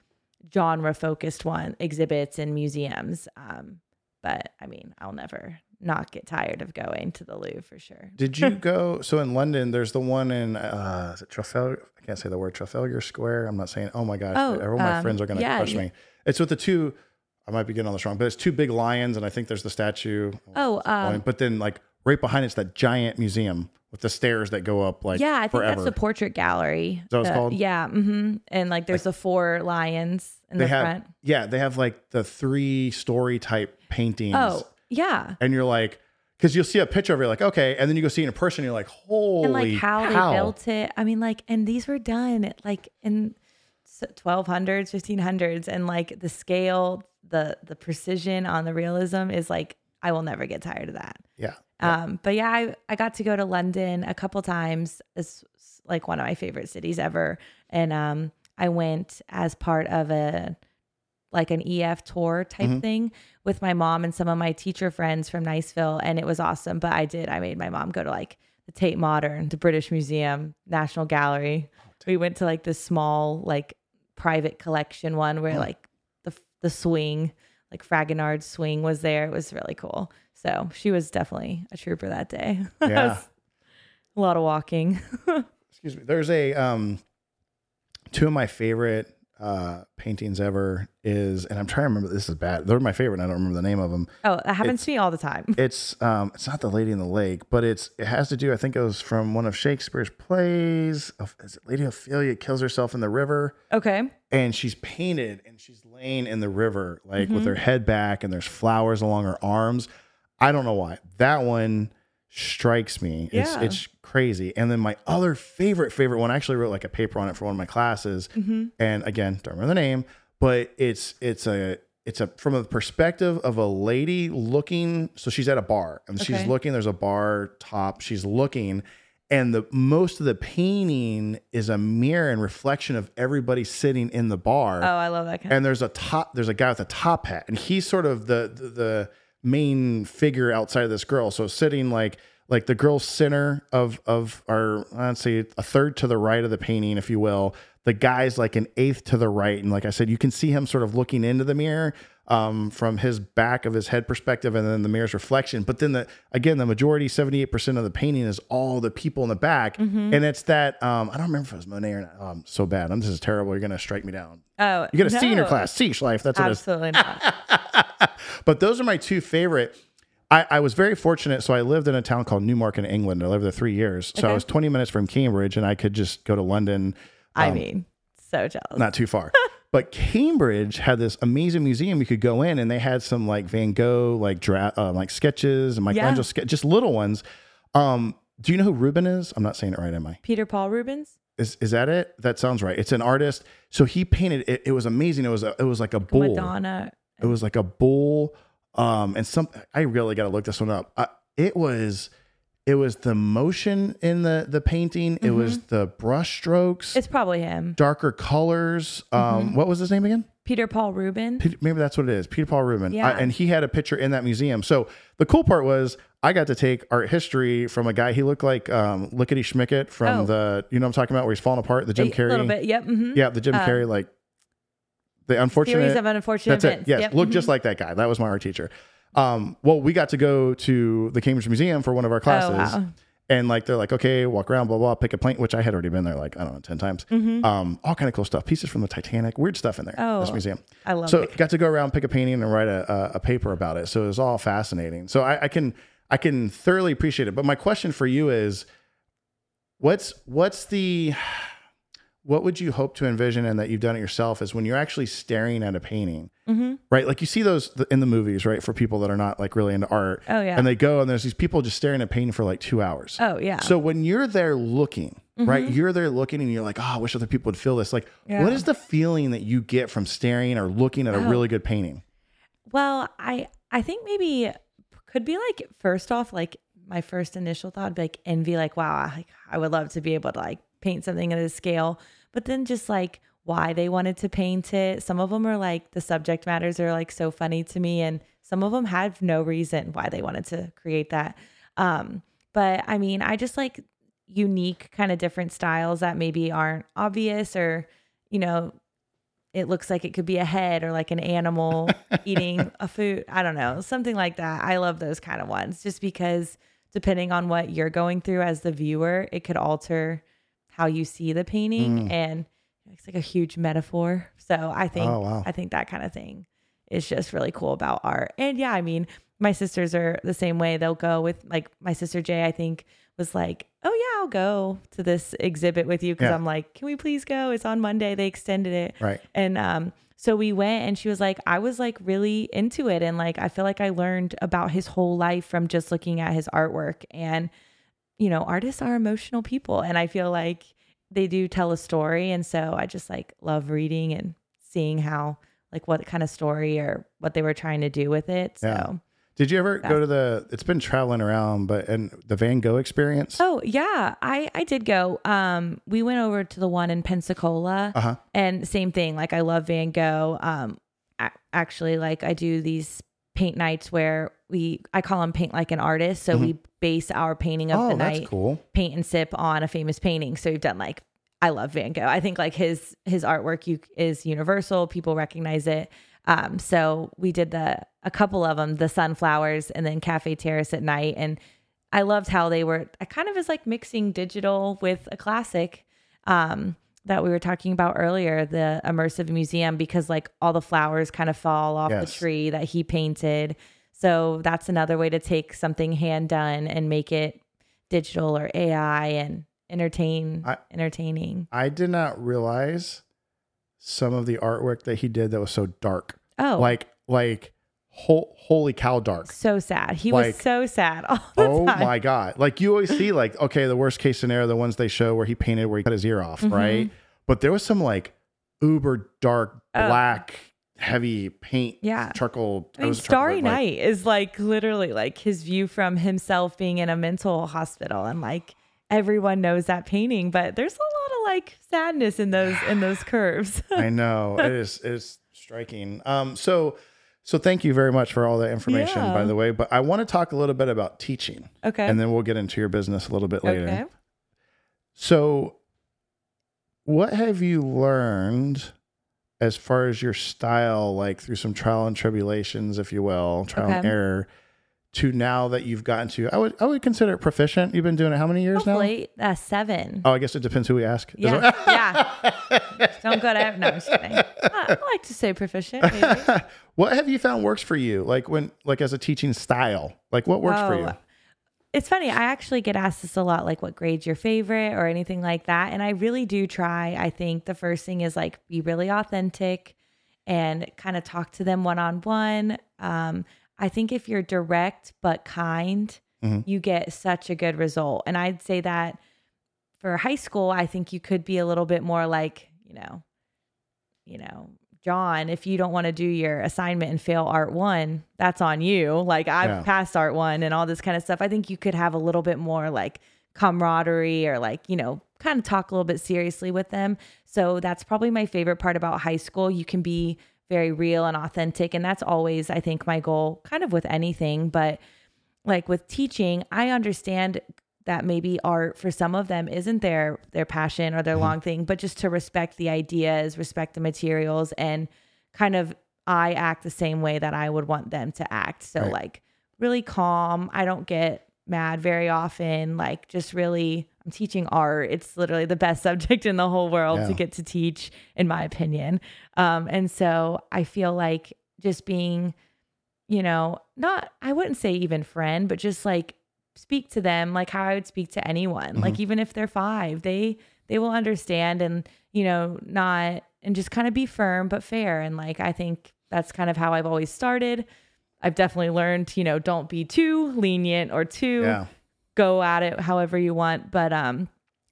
[SPEAKER 3] genre focused one exhibits and museums. Um, but I mean, I'll never not get tired of going to the Louvre for sure.
[SPEAKER 2] Did you [laughs] go? So in London, there's the one in uh, is it Trafalgar? I can't say the word Trafalgar Square. I'm not saying. Oh my gosh!
[SPEAKER 3] Oh,
[SPEAKER 2] my
[SPEAKER 3] um,
[SPEAKER 2] friends are gonna
[SPEAKER 3] yeah,
[SPEAKER 2] crush
[SPEAKER 3] yeah.
[SPEAKER 2] me. It's with the two. I might be getting on this wrong, but it's two big lions, and I think there's the statue.
[SPEAKER 3] Oh, um,
[SPEAKER 2] but then like right behind it's that giant museum with the stairs that go up like
[SPEAKER 3] yeah, I think
[SPEAKER 2] forever.
[SPEAKER 3] that's the portrait gallery.
[SPEAKER 2] that what it's
[SPEAKER 3] The-
[SPEAKER 2] called?
[SPEAKER 3] Yeah. hmm And like there's the four lions in
[SPEAKER 2] they
[SPEAKER 3] the
[SPEAKER 2] have
[SPEAKER 3] front.
[SPEAKER 2] yeah, they have like the three story type paintings.
[SPEAKER 3] Oh, yeah.
[SPEAKER 2] and you're like, because you'll see a picture of it, you're like, okay, and then you go see it in person, you're like, holy
[SPEAKER 3] and like how
[SPEAKER 2] cow.
[SPEAKER 3] they built it. I mean, like, and these were done like in 1200s 1500s and like the scale the the precision on the realism is like i will never get tired of that
[SPEAKER 2] Yeah.
[SPEAKER 3] Um but yeah i i got to go to london a couple times it's like one of my favorite cities ever and um i went as part of a like an ef tour type
[SPEAKER 2] Mhm.
[SPEAKER 3] thing with my mom and some of my teacher friends from niceville and it was awesome but i did i made my mom go to like the tate modern the british museum national gallery we went to like this small like private collection one where
[SPEAKER 2] Oh.
[SPEAKER 3] like the the swing like Fragonard's swing was there. It was really cool. So she was definitely a trooper that day. [laughs]
[SPEAKER 2] Yeah.
[SPEAKER 3] a lot of walking. [laughs]
[SPEAKER 2] Excuse me. There's a um two of my favorite uh paintings ever is and I'm trying to remember this is bad. They're my favorite and I don't remember the name of them.
[SPEAKER 3] Oh, that happens to me all the time. [laughs]
[SPEAKER 2] It's um it's not the lady in the lake, but it's it has to do I think it was from one of Shakespeare's plays. Of- Is it Lady Ophelia kills herself in the river?
[SPEAKER 3] Okay.
[SPEAKER 2] and she's painted and she's laying in the river like with
[SPEAKER 3] Mhm.
[SPEAKER 2] her head back and there's flowers along her arms i don't know why. That one strikes me. It's
[SPEAKER 3] Yeah.
[SPEAKER 2] it's crazy. And then my other favorite favorite one I actually wrote like a paper on it for one of my classes.
[SPEAKER 3] Hmm
[SPEAKER 2] and again don't remember the name but it's it's a it's a from a perspective of a lady looking so she's at a bar and she's looking there's a bar top she's looking and the most of the painting is a mirror and reflection of everybody sitting in the bar.
[SPEAKER 3] Oh, I love that kind.
[SPEAKER 2] and there's a top there's a guy with a top hat and he's sort of the the, the main figure outside of this girl so sitting like like the girl's center of of our let's say a third to the right of the painting if you will the guy's like an eighth to the right and like i said you can see him sort of looking into the mirror um, from his back of his head perspective and then the mirror's reflection but then the again the majority 78% of the painting is all the people in the back
[SPEAKER 3] Mm-hmm.
[SPEAKER 2] and it's that um, i don't remember if it was monet or not oh, i'm so bad i'm this is terrible you're gonna strike me down
[SPEAKER 3] oh,
[SPEAKER 2] you get a C in your
[SPEAKER 3] no.
[SPEAKER 2] class. C life. That's what it is.
[SPEAKER 3] Absolutely not. [laughs]
[SPEAKER 2] but those are my two favorite. I, I was very fortunate. So I lived in a town called Newmarket, in England. I lived there three years. So I was 20 minutes from Cambridge and I could just go to London,
[SPEAKER 3] I
[SPEAKER 2] Um,
[SPEAKER 3] mean, so jealous.
[SPEAKER 2] not too far. [laughs] but Cambridge had this amazing museum you could go in and they had some like Van Gogh, like dra- uh, like sketches and Michelangelo, ske- just little ones. Um, do you know who Ruben is? I'm not saying it right, am I?
[SPEAKER 3] Peter Paul Rubens,
[SPEAKER 2] Is, is that it? That sounds right. It's an artist. So he painted it. It was amazing. It was a, it was like a bull.
[SPEAKER 3] Madonna.
[SPEAKER 2] It was like a bull, um, and some. I really got to look this one up. Uh, it was, it was the motion in the the painting. It was the brush strokes,
[SPEAKER 3] It's probably him.
[SPEAKER 2] darker colors. Um, what was his name again?
[SPEAKER 3] Peter Paul Rubin.
[SPEAKER 2] Maybe that's what it is. Peter Paul Rubin.
[SPEAKER 3] Yeah.
[SPEAKER 2] I- and he had a picture in that museum. So the cool part was I got to take art history from a guy. He looked like um, Lickety Schmickett from
[SPEAKER 3] Oh.
[SPEAKER 2] the, you know, what I'm talking about where he's falling apart. The Jim
[SPEAKER 3] A
[SPEAKER 2] Carrey.
[SPEAKER 3] little bit. Yep. hmm
[SPEAKER 2] Yeah, the Jim
[SPEAKER 3] Uh,
[SPEAKER 2] Carrey like the unfortunate.
[SPEAKER 3] Series of unfortunate
[SPEAKER 2] That's it.
[SPEAKER 3] events.
[SPEAKER 2] Yes,
[SPEAKER 3] Yep.
[SPEAKER 2] look just like that guy. That was my art teacher. Um, well, we got to go to the Cambridge Museum for one of our classes,
[SPEAKER 3] Oh, wow.
[SPEAKER 2] and like they're like, okay, walk around, blah blah, pick a plane, which I had already been there like I don't know ten times.
[SPEAKER 3] Mhm.
[SPEAKER 2] Um, all kind of cool stuff, pieces from the Titanic, weird stuff in there. Oh, this
[SPEAKER 3] Oh,
[SPEAKER 2] museum.
[SPEAKER 3] I love it.
[SPEAKER 2] So
[SPEAKER 3] it.
[SPEAKER 2] got to go around, pick a painting, and write a, a, a paper about it. So it was all fascinating. So I, I can I can thoroughly appreciate it. But my question for you is, what's what's the what would you hope to envision and that you've done it yourself is when you're actually staring at a painting,
[SPEAKER 3] hmm
[SPEAKER 2] right? Like you see those in the movies, right? For people that are not like really into art,
[SPEAKER 3] Oh yeah.
[SPEAKER 2] and they go and there's these people just staring at a painting for like two hours.
[SPEAKER 3] oh yeah.
[SPEAKER 2] So when you're there looking, right,
[SPEAKER 3] Mhm.
[SPEAKER 2] you're there looking and you're like, oh, I wish other people would feel this. Like,
[SPEAKER 3] Yeah.
[SPEAKER 2] what is the feeling that you get from staring or looking at a
[SPEAKER 3] Oh.
[SPEAKER 2] really good painting?
[SPEAKER 3] Well, I I think maybe could be like first off, like my first initial thought like envy, like wow, I, I would love to be able to like paint something at a scale, but then just like why they wanted to paint it. Some of them are like the subject matters are like so funny to me, and some of them have no reason why they wanted to create that. Um, but I mean, I just like unique kind of different styles that maybe aren't obvious or you know it looks like it could be a head or like an animal [laughs] eating a food. I don't know, something like that. I love those kind of ones just because depending on what you're going through as the viewer, it could alter how you see the painting
[SPEAKER 2] Mm.
[SPEAKER 3] and it's like a huge metaphor. So I think
[SPEAKER 2] Oh, wow.
[SPEAKER 3] I think that kind of thing is just really cool about art. And yeah, I mean, my sisters are the same way. They'll go with like my sister Jay, I think was like, "Oh yeah, I'll go to this exhibit with you" because
[SPEAKER 2] Yeah.
[SPEAKER 3] I'm like, "Can we please go? It's on Monday. They extended it."
[SPEAKER 2] Right.
[SPEAKER 3] And um, so we went, and she was like, I was like really into it. And like, I feel like I learned about his whole life from just looking at his artwork. And, you know, artists are emotional people. And I feel like they do tell a story, and so I just like love reading and seeing how like what kind of story or what they were trying to do with it. So.
[SPEAKER 2] Yeah. Did you ever go to the? It's been traveling around, but and the Van Gogh experience.
[SPEAKER 3] Oh yeah, I I did go. Um, we went over to the one in Pensacola,
[SPEAKER 2] Uh huh.
[SPEAKER 3] and same thing. Like I love Van Gogh. Um, a- actually, like I do these paint nights where we I call them paint like an artist. So we base our painting of.
[SPEAKER 2] Oh,
[SPEAKER 3] the night
[SPEAKER 2] cool.
[SPEAKER 3] paint and sip on a famous painting. So we've done like I love Van Gogh. I think like his his artwork you, is universal. People recognize it. Um, so we did the a couple of them, the sunflowers, and then Cafe Terrace at night, and I loved how they were. I kind of was like mixing digital with a classic. Um, that we were talking about earlier, the immersive museum, because like all the flowers kind of fall off
[SPEAKER 2] Yes.
[SPEAKER 3] the tree that he painted. So that's another way to take something hand done and make it digital or AI and entertain
[SPEAKER 2] I-
[SPEAKER 3] entertaining.
[SPEAKER 2] I did not realize some of the artwork that he did that was so dark.
[SPEAKER 3] Oh,
[SPEAKER 2] Like like ho- holy cow dark.
[SPEAKER 3] so sad. He
[SPEAKER 2] like-
[SPEAKER 3] was so sad [laughs] all the
[SPEAKER 2] Oh
[SPEAKER 3] time.
[SPEAKER 2] my god! Like you always see, like okay, the worst case scenario, the ones they show where he painted where he cut his ear off,
[SPEAKER 3] Mm-hmm.
[SPEAKER 2] right? But there was some like uber dark,
[SPEAKER 3] Oh.
[SPEAKER 2] Heavy paint,
[SPEAKER 3] Yeah.
[SPEAKER 2] charcoal.
[SPEAKER 3] I mean,
[SPEAKER 2] was a charcoal,
[SPEAKER 3] Starry Night is like literally like his view from himself being in a mental hospital, and like everyone knows that painting, but there's a lot of like sadness in those in [sighs] those curves. [laughs]
[SPEAKER 2] I know it is. It's striking. Um. So, so thank you very much for all that information,
[SPEAKER 3] Yeah.
[SPEAKER 2] by the way. But I want to talk a little bit about teaching,
[SPEAKER 3] okay.
[SPEAKER 2] and then we'll get into your business a little bit later.
[SPEAKER 3] okay.
[SPEAKER 2] So, what have you learned as far as your style, like through some trial and tribulations, if you will, trial and error, to now that you've gotten to? I would I would consider it proficient. You've been doing it how many years now?
[SPEAKER 3] Hopefully, uh, seven.
[SPEAKER 2] Oh, I guess it depends who we ask.
[SPEAKER 3] Yeah, [laughs] yeah. Don't go to no. I'm just kidding. I, I like to say proficient. Maybe. [laughs]
[SPEAKER 2] what have you found works for you? Like when, like as a teaching style, like what works for you?
[SPEAKER 3] It's funny. I actually get asked this a lot, like what grade's your favorite or anything like that. And I really do try. I think the first thing is like be really authentic and kind of talk to them one on one. Um, I think if you're direct but kind,
[SPEAKER 2] Mhm.
[SPEAKER 3] you get such a good result. And I'd say that for high school, I think you could be a little bit more like, you know, you know, John, if you don't want to do your assignment and fail art one, that's on you. Like I've
[SPEAKER 2] Yeah.
[SPEAKER 3] passed art one and all this kind of stuff. I think you could have a little bit more like camaraderie or like, you know, kind of talk a little bit seriously with them. So that's probably my favorite part about high school. You can be very real and authentic. And that's always, I think, my goal, kind of with anything. But like with teaching, I understand that maybe art for some of them isn't their their passion or their long thing, but just to respect the ideas, respect the materials, and kind of I act the same way that I would want them to act. So
[SPEAKER 2] Right.
[SPEAKER 3] like really calm. I don't get mad very often. Like just really I'm teaching art. It's literally the best [laughs] subject in the whole world
[SPEAKER 2] Yeah.
[SPEAKER 3] to get to teach, in my opinion. Um, and so I feel like just being you know, not I wouldn't say even friend, but just like speak to them like how I would speak to anyone. Like even if they're 5, they they will understand and, you know, not and just kind of be firm but fair and like I think that's kind of how I've always started. I've definitely learned, you know, don't be too lenient or too
[SPEAKER 2] Yeah.
[SPEAKER 3] go at it however you want but um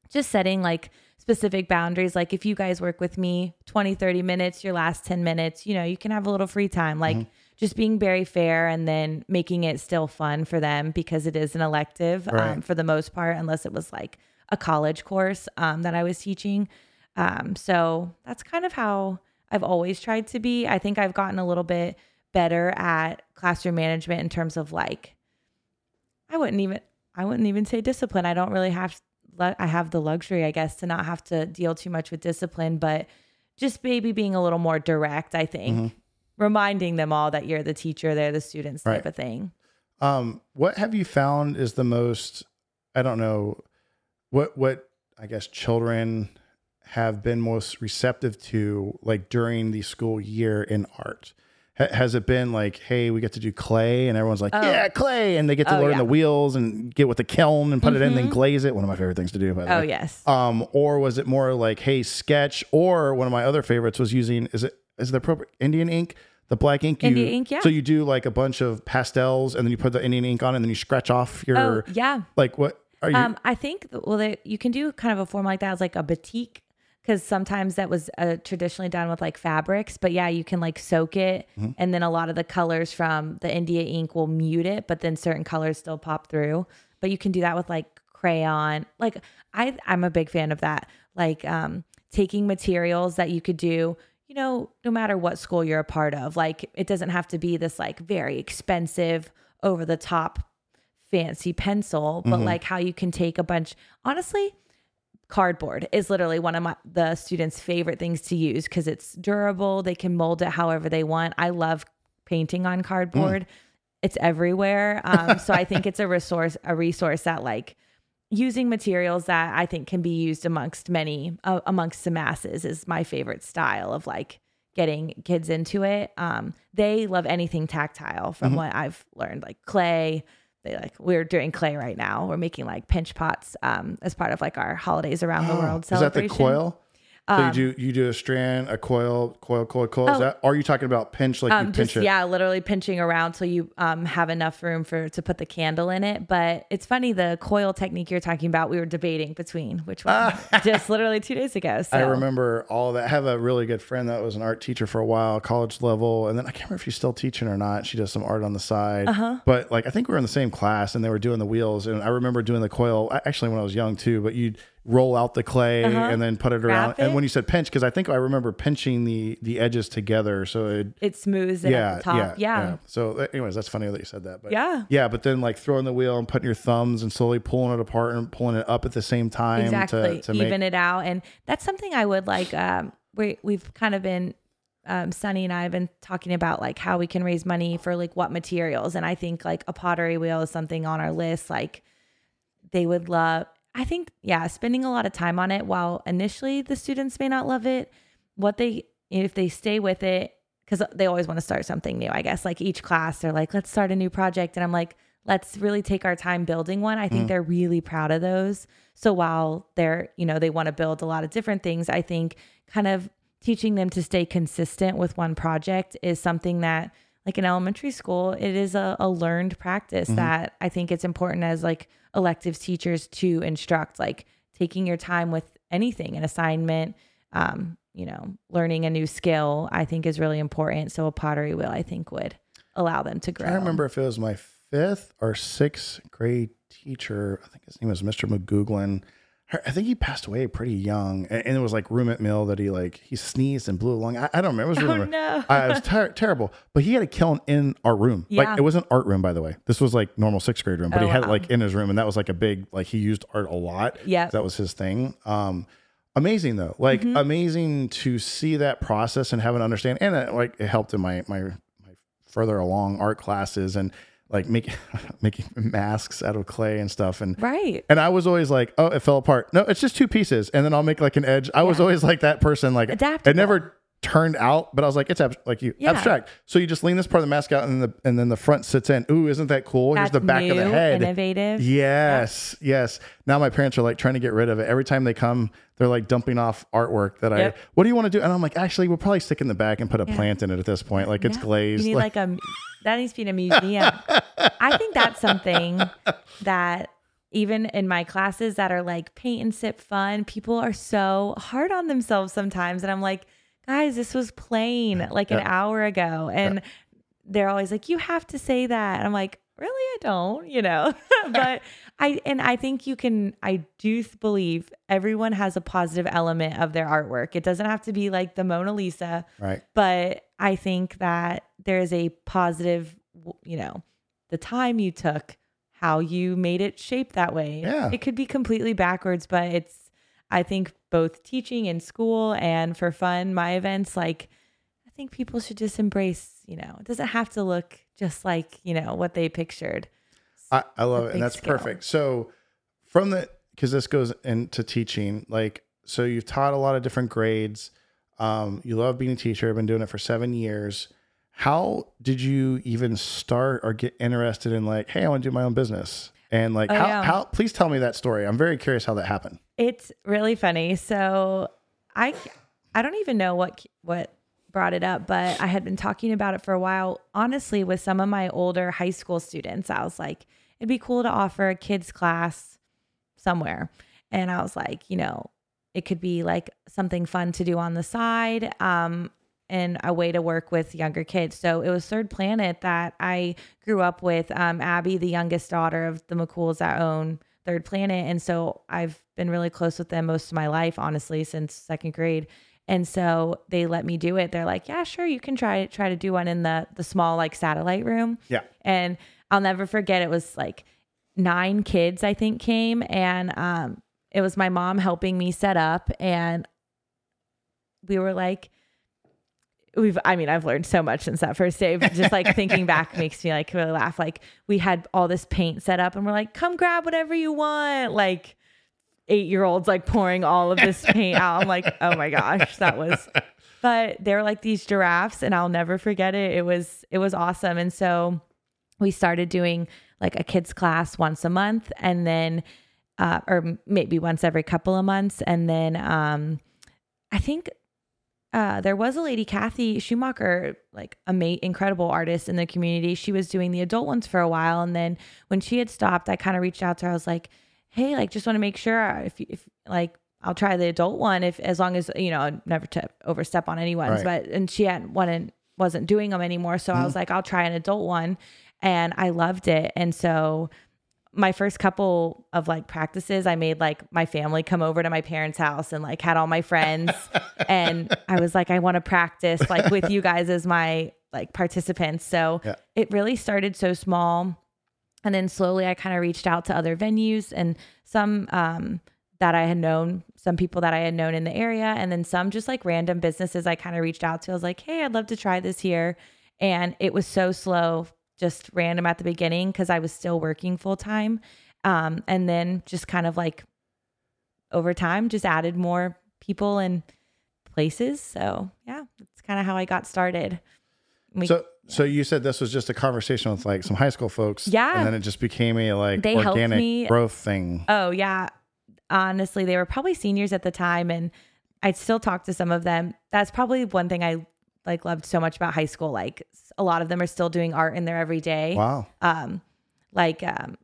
[SPEAKER 3] just setting like specific boundaries like if you guys work with me 20 30 minutes your last 10 minutes you know you can have a little free time like just being very fair and then making it still fun for them because it is an elective
[SPEAKER 2] Right.
[SPEAKER 3] um, for the most part unless it was like a college course um, that i was teaching um, so that's kind of how i've always tried to be i think i've gotten a little bit better at classroom management in terms of like I wouldn't even I wouldn't even say discipline. I don't really have I have the luxury, I guess, to not have to deal too much with discipline, but just maybe being a little more direct, I think.
[SPEAKER 2] Mm-hmm.
[SPEAKER 3] Reminding them all that you're the teacher, they're the students type
[SPEAKER 2] Right.
[SPEAKER 3] of thing.
[SPEAKER 2] Um, what have you found is the most? I don't know what what I guess children have been most receptive to, like during the school year in art. Ha- Has it been like, hey, we get to do clay, and everyone's like,
[SPEAKER 3] Oh.
[SPEAKER 2] yeah, clay, and they get to
[SPEAKER 3] Oh,
[SPEAKER 2] learn
[SPEAKER 3] yeah.
[SPEAKER 2] the wheels and get with the kiln and put it in, and then glaze it. One of my favorite things to do. By the
[SPEAKER 3] Oh
[SPEAKER 2] way.
[SPEAKER 3] yes.
[SPEAKER 2] Um, or was it more like, hey, sketch? Or one of my other favorites was using is it is the appropriate Indian ink, the black ink? You,
[SPEAKER 3] Indian ink, yeah.
[SPEAKER 2] So you do like a bunch of pastels, and then you put the Indian ink on, and then you scratch off your
[SPEAKER 3] Oh yeah.
[SPEAKER 2] like what? Are you?
[SPEAKER 3] Um, I think well, they, you can do kind of a form like that as like a batik because sometimes that was uh, traditionally done with like fabrics. But yeah, you can like soak it,
[SPEAKER 2] Mm-hmm.
[SPEAKER 3] and then a lot of the colors from the India ink will mute it, but then certain colors still pop through. But you can do that with like crayon. Like I, I'm a big fan of that. Like um, taking materials that you could do. You know, no matter what school you're a part of, like it doesn't have to be this like very expensive, over the top fancy pencil, but like how you can take a bunch. Honestly, cardboard is literally one of my the students' favorite things to use because it's durable. They can mold it however they want. I love painting on cardboard. It's everywhere. Um, so I think it's a resource, a resource that like using materials that I think can be used amongst many, uh, amongst the masses is my favorite style of like getting kids into it. Um, they love anything tactile from what I've learned, like clay. They like we're doing clay right now. We're making like pinch pots um, as part of like our holidays around the [gasps] world celebration.
[SPEAKER 2] Is that the
[SPEAKER 3] celebration.
[SPEAKER 2] Coil? so
[SPEAKER 3] Um,
[SPEAKER 2] you do you do a strand, a coil, coil, coil, coil. Is that? Are you talking about pinch like you
[SPEAKER 3] Oh. um,
[SPEAKER 2] pinch
[SPEAKER 3] just
[SPEAKER 2] it?
[SPEAKER 3] yeah, literally pinching around till you um, have enough room for to put the candle in it. But it's funny the coil technique you're talking about. We were debating between which one. [laughs] just literally two days ago. So
[SPEAKER 2] I remember all that. I have a really good friend that was an art teacher for a while, college level, and then I can't remember if she's still teaching or not. She does some art on the side.
[SPEAKER 3] Uh-huh.
[SPEAKER 2] But like I think we were in the same class and they were doing the wheels, and I remember doing the coil. Actually, when I was young too, but you'd roll out the clay and then put it around.
[SPEAKER 3] Uh-huh.
[SPEAKER 2] And when you said pinch, because I think I remember pinching the the edges together, so it.
[SPEAKER 3] it smooths it
[SPEAKER 2] Yeah,
[SPEAKER 3] at the top.
[SPEAKER 2] yeah,
[SPEAKER 3] Yeah.
[SPEAKER 2] So, uh, anyways, that's funny that you said that. But
[SPEAKER 3] Yeah.
[SPEAKER 2] yeah. But then, like throwing the wheel and putting your thumbs and slowly pulling it apart and pulling it up at the same time
[SPEAKER 3] exactly
[SPEAKER 2] to, to
[SPEAKER 3] even
[SPEAKER 2] make.
[SPEAKER 3] it out and that's something i would like um we, we've kind of been um, Sunny and I have been talking about like how we can raise money for like what materials, and I think like a pottery wheel is something on our list. Like they would love. I think yeah, spending a lot of time on it. While initially the students may not love it, what they if they stay with it because they always want to start something new. I guess like each class they're like let's start a new project, and I'm like let's really take our time building one. I think mm. they're really proud of those. So while they're you know they want to build a lot of different things, I think kind of teaching them to stay consistent with one project is something that like in elementary school it is a, a learned practice mm-hmm. that i think it's important as like electives teachers to instruct like taking your time with anything an assignment um, you know learning a new skill i think is really important so a pottery wheel i think would allow them to grow
[SPEAKER 2] I remember if it was my fifth or sixth grade teacher. I think his name was Mr. McGooglin. Her- I think he passed away pretty young, and, and it was like room at mill that he like he sneezed and blew a lung. I, I don't remember. It was [laughs]
[SPEAKER 3] Oh, no.
[SPEAKER 2] I, was ter- terrible. But he had a kiln in our room.
[SPEAKER 3] Yeah.
[SPEAKER 2] Like it was an art room, by the way. This was like normal sixth grade room, but
[SPEAKER 3] Oh,
[SPEAKER 2] he had it
[SPEAKER 3] wow.
[SPEAKER 2] like in his room, and that was like a big like he used art a lot.
[SPEAKER 3] Yep.
[SPEAKER 2] that was his thing. Um, amazing though, like
[SPEAKER 3] Mm-hmm.
[SPEAKER 2] amazing to see that process and have an understand, and it, like it helped in my my my further along art classes and like making [laughs] making masks out of clay and stuff and
[SPEAKER 3] right
[SPEAKER 2] and I was always like, oh, it fell apart. No, it's just two pieces, and then I'll make like an edge. I was always like that person. Like
[SPEAKER 3] Adaptable.
[SPEAKER 2] it never turned out, but I was like, it's ab- like you
[SPEAKER 3] Yeah.
[SPEAKER 2] abstract. So you just lean this part of the mask out, and the and then the front sits in. Ooh, isn't that cool? Here's the back of the head.
[SPEAKER 3] innovative.
[SPEAKER 2] Yes, yes. Now my parents are like trying to get rid of it. Every time they come, they're like dumping off artwork that
[SPEAKER 3] Yep.
[SPEAKER 2] I. What do you want to do? And I'm like, actually, we'll probably stick in the back and put a plant in it at this point. Like it's glazed.
[SPEAKER 3] You need
[SPEAKER 2] like-
[SPEAKER 3] like, a that needs to be in a museum. [laughs] I think that's something that even in my classes that are like paint and sip fun, people are so hard on themselves sometimes. And I'm like, guys, this was plain like an hour ago. And they're always like, you have to say that. And I'm like, really? I don't, you know? [laughs] [laughs] but I, and I think you can, I do believe everyone has a positive element of their artwork. It doesn't have to be like the Mona Lisa
[SPEAKER 2] right.
[SPEAKER 3] but I think that there is a positive, you know, the time you took, how you made it shape that way.
[SPEAKER 2] Yeah.
[SPEAKER 3] It could be completely backwards, but it's, I think, both teaching in school and for fun, my events, like, I think people should just embrace, you know, it doesn't have to look just like, you know, what they pictured.
[SPEAKER 2] I, I love it. And that's
[SPEAKER 3] scale.
[SPEAKER 2] perfect. So from the because this goes into teaching, like so you've taught a lot of different grades. Um, you love being a teacher, I've been doing it for seven years. How did you even start or get interested in like, hey, I want to do my own business? And like
[SPEAKER 3] Oh,
[SPEAKER 2] how,
[SPEAKER 3] yeah.
[SPEAKER 2] how please tell me that story. I'm very curious how that happened.
[SPEAKER 3] It's really funny. So I I don't even know what what brought it up, but I had been talking about it for a while. Honestly, with some of my older high school students, I was like, it'd be cool to offer a kids class somewhere. And I was like, you know, it could be like something fun to do on the side. Um, and a way to work with younger kids. So it was Third Planet that I grew up with. Um, Abby, the youngest daughter of the McCools that own Third Planet, and so I've been really close with them most of my life, honestly, since second grade. And so they let me do it. They're like, "Yeah, sure, you can try try to do one in the the small like satellite room."
[SPEAKER 2] Yeah.
[SPEAKER 3] And I'll never forget. It was like nine kids, I think, came, and um, it was my mom helping me set up, and we were like we've i mean i've learned so much since that first day but just like [laughs] thinking back makes me like really laugh. Like we had all this paint set up and we're like come grab whatever you want. Like eight year olds like pouring all of this paint out. I'm like oh my gosh that was [laughs] but they're like these giraffes and i'll never forget it. It was it was awesome. And so we started doing like a kids class once a month and then uh, or maybe once every couple of months. And then um i think uh, there was a lady, Kathy Schumacher, like a mate, incredible artist in the community. She was doing the adult ones for a while, and then when she had stopped, I kind of reached out to her. I was like, "Hey, like, just want to make sure if if like I'll try the adult one if as long as you know never to overstep on anyone's."
[SPEAKER 2] Right.
[SPEAKER 3] But and she hadn't wanted wasn't doing them anymore, so I was like, "I'll try an adult one," and I loved it, and so my first couple of like practices, I made like my family come over to my parents' house and like had all my friends. [laughs] and I was like, I want to practice like with you guys as my like participants. So
[SPEAKER 2] Yeah.
[SPEAKER 3] it really started so small. And then slowly I kind of reached out to other venues and some um, that I had known, some people that I had known in the area, and then some just like random businesses I kind of reached out to. I was like, hey, I'd love to try this here. And it was so slow, just random at the beginning because I was still working full time. Um, and then just kind of like over time, just added more people and places. So yeah, that's kind of how I got started. We-
[SPEAKER 2] So, so you said this was just a conversation with like some high school folks,
[SPEAKER 3] Yeah.
[SPEAKER 2] and then it just became a like
[SPEAKER 3] They
[SPEAKER 2] organic
[SPEAKER 3] me-
[SPEAKER 2] growth thing.
[SPEAKER 3] Oh yeah. Honestly, they were probably seniors at the time and I'd still talk to some of them. That's probably one thing I like loved so much about high school. Like a lot of them are still doing art in there every day.
[SPEAKER 2] Wow,
[SPEAKER 3] Um like um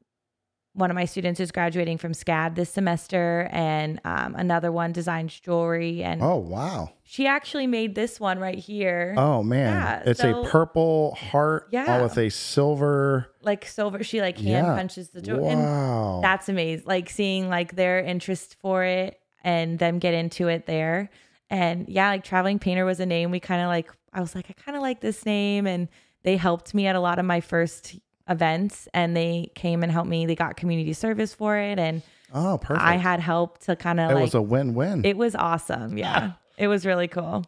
[SPEAKER 3] one of my students is graduating from SCAD this semester and um, another one designs jewelry and
[SPEAKER 2] oh wow,
[SPEAKER 3] she actually made this one right here.
[SPEAKER 2] oh man,
[SPEAKER 3] Yeah,
[SPEAKER 2] it's
[SPEAKER 3] so-
[SPEAKER 2] a purple heart,
[SPEAKER 3] Yeah.
[SPEAKER 2] with a silver.
[SPEAKER 3] Like silver she like hand
[SPEAKER 2] Yeah.
[SPEAKER 3] punches the jewelry. And
[SPEAKER 2] Wow,
[SPEAKER 3] that's amazing like seeing like their interest for it and them get into it there and yeah like traveling painter was a name we kind of like i was like i kind of like this name and they helped me at a lot of my first events and they came and helped me they got community service for it and
[SPEAKER 2] oh perfect.
[SPEAKER 3] i had help to kind of
[SPEAKER 2] it was a win-win.
[SPEAKER 3] it was awesome yeah it was really cool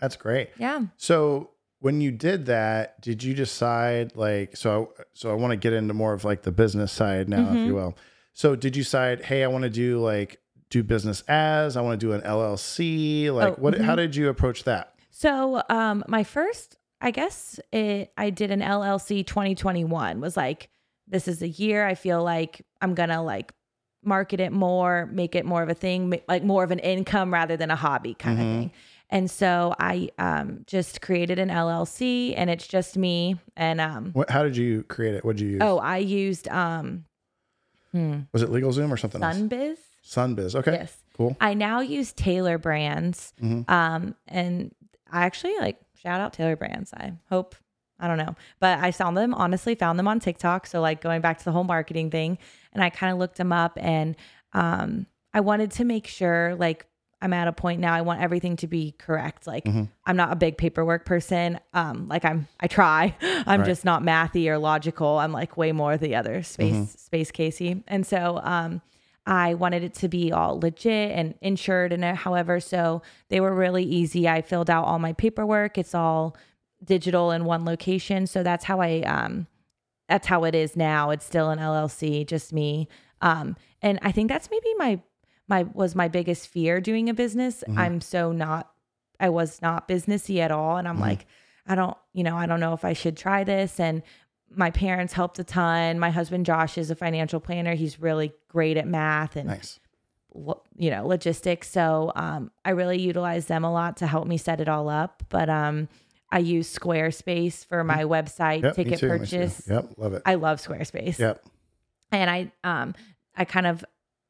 [SPEAKER 2] That's great.
[SPEAKER 3] yeah
[SPEAKER 2] So when you did that, did you decide like so? So I want to get into more of like the business side now, if
[SPEAKER 3] Mm-hmm.
[SPEAKER 2] you will. So did you decide, hey, I want to do like do business as I want to do an LLC? Like
[SPEAKER 3] Oh,
[SPEAKER 2] what? How did you approach that?
[SPEAKER 3] So, um, my first, I guess, it, I did an LLC 2021. Was like, this is a year. I feel like I'm gonna like market it more, make it more of a thing, like more of an income rather than a hobby kind of thing. And so I um, just created an LLC, and it's just me. And um,
[SPEAKER 2] What, how did you create it? What did you use?
[SPEAKER 3] oh, I used um,
[SPEAKER 2] Was it LegalZoom or something else?
[SPEAKER 3] Sunbiz.
[SPEAKER 2] Okay.
[SPEAKER 3] Yes.
[SPEAKER 2] Cool.
[SPEAKER 3] I now use Tailor Brands.
[SPEAKER 2] Mm-hmm.
[SPEAKER 3] Um, and I actually like shout out Tailor Brands. I hope I don't know, but I found them honestly found them on TikTok. So like going back to the whole marketing thing, and I kind of looked them up, and um, I wanted to make sure like I'm at a point now. I want everything to be correct. Like
[SPEAKER 2] Mm-hmm.
[SPEAKER 3] I'm not a big paperwork person. Um, like I'm I try. [laughs] I'm
[SPEAKER 2] Right.
[SPEAKER 3] just not mathy or logical. I'm like way more the other space
[SPEAKER 2] Mm-hmm.
[SPEAKER 3] space Casey. And so um I wanted it to be all legit and insured and uh, however so they were really easy. I filled out all my paperwork. It's all digital in one location. So that's how I um that's how it is now. It's still an LLC, just me. Um and I think that's maybe my my was my biggest fear doing a business. I'm so not I was not businessy at all and I'm like I don't, you know, I don't know if I should try this and my parents helped a ton. My husband Josh is a financial planner. He's really great at math and
[SPEAKER 2] Nice.
[SPEAKER 3] lo- you know logistics so um, i really utilize them a lot to help me set it all up but um, i use squarespace for my website
[SPEAKER 2] Yep.
[SPEAKER 3] ticket
[SPEAKER 2] too, me too.
[SPEAKER 3] purchase
[SPEAKER 2] Yep. Love it.
[SPEAKER 3] i love squarespace
[SPEAKER 2] Yep.
[SPEAKER 3] and i um i kind of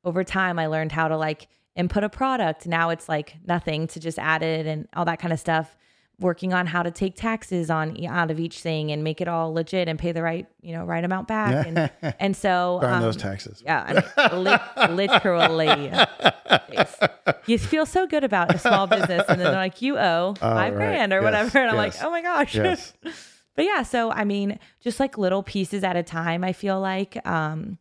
[SPEAKER 3] over time I learned how to like input a product. Now it's like nothing to just add it and all that kind of stuff. Working on how to take taxes on out of each thing and make it all legit and pay the right, you know, right amount back. And and so [laughs]
[SPEAKER 2] Darn
[SPEAKER 3] um,
[SPEAKER 2] those taxes.
[SPEAKER 3] yeah, li- literally. [laughs] You feel so good about a small business, and then they're like, "You owe five
[SPEAKER 2] Oh, right.
[SPEAKER 3] grand or
[SPEAKER 2] Yes,
[SPEAKER 3] whatever," and I'm
[SPEAKER 2] yes.
[SPEAKER 3] like, "Oh my gosh!"
[SPEAKER 2] Yes. [laughs]
[SPEAKER 3] but yeah, so I mean, just like little pieces at a time. I feel like um,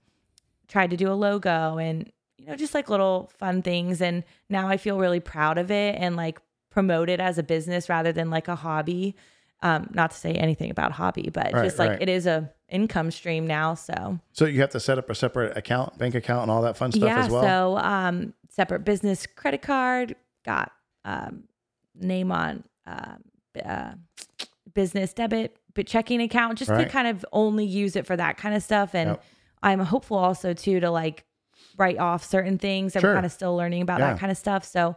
[SPEAKER 3] tried to do a logo and you know just like little fun things, and now I feel really proud of it and like promote it as a business rather than like a hobby. Um, not to say anything about hobby, but
[SPEAKER 2] Right,
[SPEAKER 3] just like
[SPEAKER 2] right.
[SPEAKER 3] it is a income stream now. So
[SPEAKER 2] So you have to set up a separate account, bank account, and all that fun stuff
[SPEAKER 3] yeah,
[SPEAKER 2] as well.
[SPEAKER 3] so um, separate business credit card, got um, name on uh, uh, business debit, but checking account, just
[SPEAKER 2] Right.
[SPEAKER 3] to kind of only use it for that kind of stuff. And
[SPEAKER 2] Yep.
[SPEAKER 3] I'm hopeful also too to like write off certain things. I'm kind of still learning about
[SPEAKER 2] Yeah.
[SPEAKER 3] that kind of stuff. So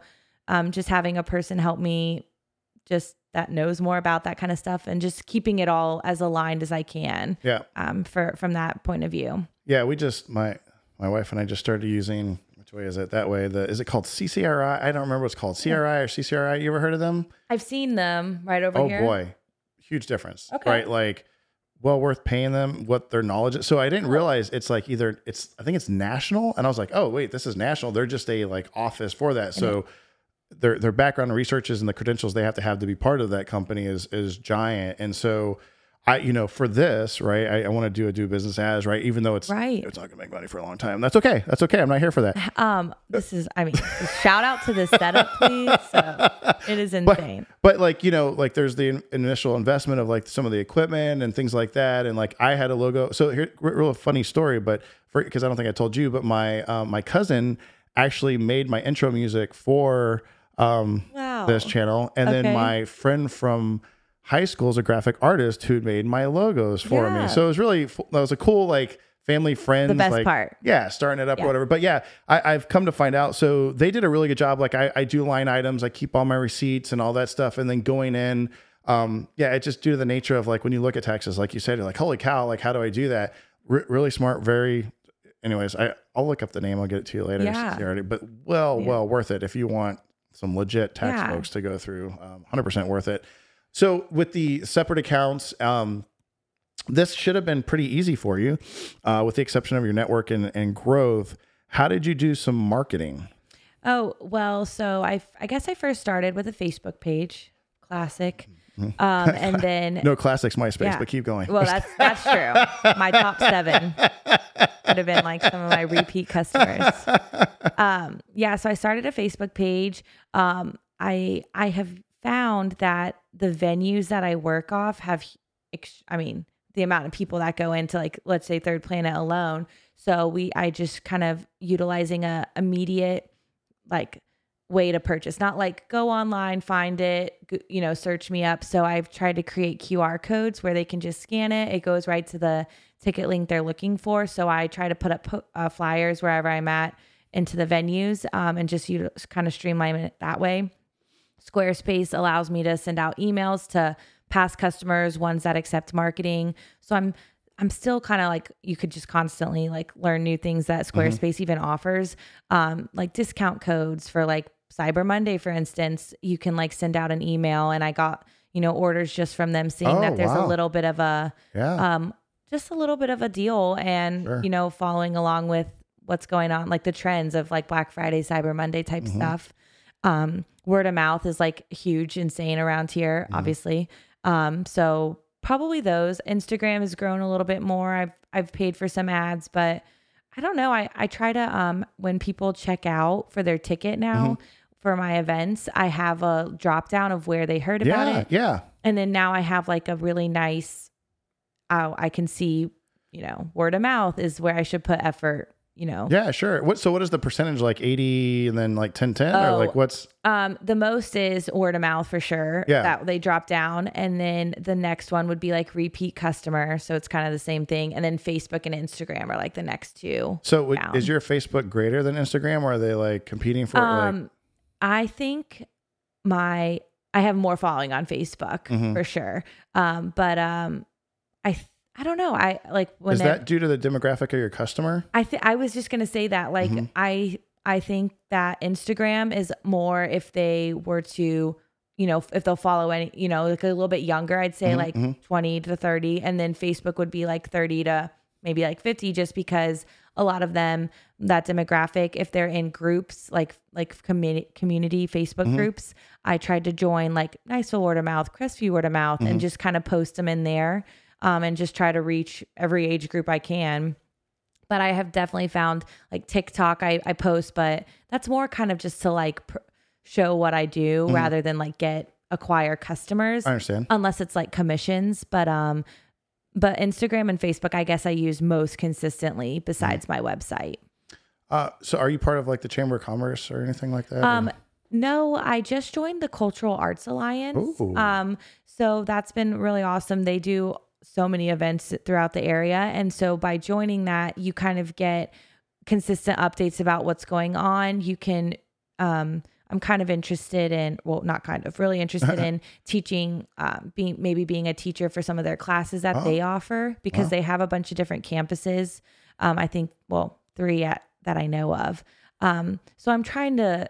[SPEAKER 3] um, just having a person help me just that knows more about that kind of stuff and just keeping it all as aligned as I can
[SPEAKER 2] yeah,
[SPEAKER 3] um, for from that point of view.
[SPEAKER 2] yeah. We just my my wife and I just started using. Which way is it? That way. The is it called CCRI? I don't remember what's called CRI or CCRI. You ever heard of them?
[SPEAKER 3] I've seen them right over
[SPEAKER 2] oh
[SPEAKER 3] here.
[SPEAKER 2] boy, huge difference.
[SPEAKER 3] Okay.
[SPEAKER 2] Right, like well worth paying them what their knowledge is. So I didn't realize it's like either it's I think it's national, and I was like, oh wait, this is national. They're just a like office for that. So their their background researches and the credentials they have to have to be part of that company is is giant. And so I, you know, for this, right, I, I want to do a do business as, right, even though it's
[SPEAKER 3] Right.
[SPEAKER 2] it's not gonna make money for a long time. That's okay. That's okay. I'm not here for that. [laughs]
[SPEAKER 3] Um, this is, I mean, shout out to the setup, please. So it is [laughs] insane.
[SPEAKER 2] But like, you know, like there's the in- initial investment of like some of the equipment and things like that. And like I had a logo. So here, real funny story, but for, cause I don't think I told you, but my, um, my cousin actually made my intro music for, um,
[SPEAKER 3] Wow.
[SPEAKER 2] this channel. And
[SPEAKER 3] Okay.
[SPEAKER 2] then my friend from high school is a graphic artist who made my logos for
[SPEAKER 3] Yeah.
[SPEAKER 2] me. So it was really, that was a cool, like family friends.
[SPEAKER 3] The best
[SPEAKER 2] like,
[SPEAKER 3] part.
[SPEAKER 2] Yeah. Starting it up
[SPEAKER 3] Yeah.
[SPEAKER 2] or whatever. But yeah, I, I've come to find out. So they did a really good job. Like I, I do line items, I keep all my receipts and all that stuff. And then going in, um, yeah, it just due to the nature of like when you look at taxes, like you said, you're like, holy cow, like how do I do that? Re- really smart, very. Anyways, I I'll look up the name. I'll get it to you later.
[SPEAKER 3] Yeah.
[SPEAKER 2] Already, but well,
[SPEAKER 3] Yeah.
[SPEAKER 2] well worth it if you want some legit tax
[SPEAKER 3] Yeah.
[SPEAKER 2] folks to go through. Um, 100% worth it. So with the separate accounts, um, this should have been pretty easy for you, uh, with the exception of your network and, and growth. How did you do some marketing?
[SPEAKER 3] Oh, well, so I, I guess I first started with a Facebook page, classic. [laughs] Um, and then,
[SPEAKER 2] No classics MySpace,
[SPEAKER 3] Yeah.
[SPEAKER 2] but keep going.
[SPEAKER 3] well, that's, that's true. My top seven would have been like some of my repeat customers. Um, yeah. So I started a Facebook page. Um, I, I have found that the venues that I work off have, ex- I mean, the amount of people that go into like, let's say third planet alone. So we, I just kind of utilizing a immediate like way to purchase not like go online find it you know search me up. So i've tried to create qr codes where they can just scan it. It goes right to the ticket link they're looking for. So i try to put up uh, flyers wherever i'm at into the venues um, and just you kind of streamline it that way. Squarespace allows me to send out emails to past customers, ones that accept marketing. So I'm I'm still kind of like you could just constantly like learn new things that Squarespace even offers. Um, like discount codes for like Cyber Monday, for instance, you can like send out an email and I got, you know, orders just from them seeing
[SPEAKER 2] Oh,
[SPEAKER 3] that there's
[SPEAKER 2] wow.
[SPEAKER 3] a little bit of a
[SPEAKER 2] yeah.
[SPEAKER 3] um just a little bit of a deal and
[SPEAKER 2] Sure.
[SPEAKER 3] you know following along with what's going on like the trends of like black friday cyber monday type
[SPEAKER 2] Mm-hmm.
[SPEAKER 3] stuff um word of mouth is like huge insane around here
[SPEAKER 2] Mm-hmm.
[SPEAKER 3] obviously um so probably those instagram has grown a little bit more i've i've paid for some ads but i don't know i i try to um when people check out for their ticket now
[SPEAKER 2] Mm-hmm.
[SPEAKER 3] For my events i have a drop down of where they heard about
[SPEAKER 2] yeah.
[SPEAKER 3] it
[SPEAKER 2] Yeah.
[SPEAKER 3] and then now I have like a really nice, oh, I can see, you know, word of mouth is where I should put effort, you know.
[SPEAKER 2] Yeah. Sure. What, so what is the percentage like 80 and then like 10, 10 or
[SPEAKER 3] Oh.
[SPEAKER 2] like what's,
[SPEAKER 3] Um, the most is word of mouth for sure.
[SPEAKER 2] Yeah.
[SPEAKER 3] That they drop down. And then the next one would be like repeat customer. So it's kind of the same thing. And then Facebook and Instagram are like the next two.
[SPEAKER 2] so
[SPEAKER 3] down.
[SPEAKER 2] is your Facebook greater than Instagram or are they like competing for it? Like,
[SPEAKER 3] Um, I think my I have more following on Facebook
[SPEAKER 2] Mhm.
[SPEAKER 3] for sure. Um, but um, I th- I don't know. I like when
[SPEAKER 2] Is that due to the demographic of your customer?
[SPEAKER 3] I think I was just gonna say that. Like
[SPEAKER 2] Mm-hmm.
[SPEAKER 3] I I think that Instagram is more if they were to, you know, if they'll follow any, you know, like a little bit younger, I'd say like
[SPEAKER 2] mm-hmm.
[SPEAKER 3] 20 to 30. And then Facebook would be like 30 to maybe like 50, just because a lot of them, that demographic, if they're in groups like like community community Facebook
[SPEAKER 2] Mm-hmm.
[SPEAKER 3] groups, I tried to join like Niceville word of mouth, Crestview word of mouth,
[SPEAKER 2] Mm-hmm.
[SPEAKER 3] and just kind of post them in there. Um, and just try to reach every age group I can but I have definitely found like TikTok I, I post, but that's more kind of just to like pr- show what I do rather than like get acquire customers
[SPEAKER 2] Mm-hmm. I understand.
[SPEAKER 3] unless it's like commissions. But um, but Instagram and Facebook I guess I use most consistently besides my website.
[SPEAKER 2] Uh, so are you part of like the Chamber of Commerce or anything like that?
[SPEAKER 3] Um, no, I just joined the Cultural Arts Alliance.
[SPEAKER 2] Ooh.
[SPEAKER 3] Um, so that's been really awesome. They do so many events throughout the area. And so by joining that, you kind of get consistent updates about what's going on. You can, um, I'm kind of interested in, well, not kind of, really interested [laughs] in teaching, um, being maybe being a teacher for some of their classes that they offer because they have a bunch of different campuses. Um, I think, well, three at, that I know of. Um, so I'm trying to,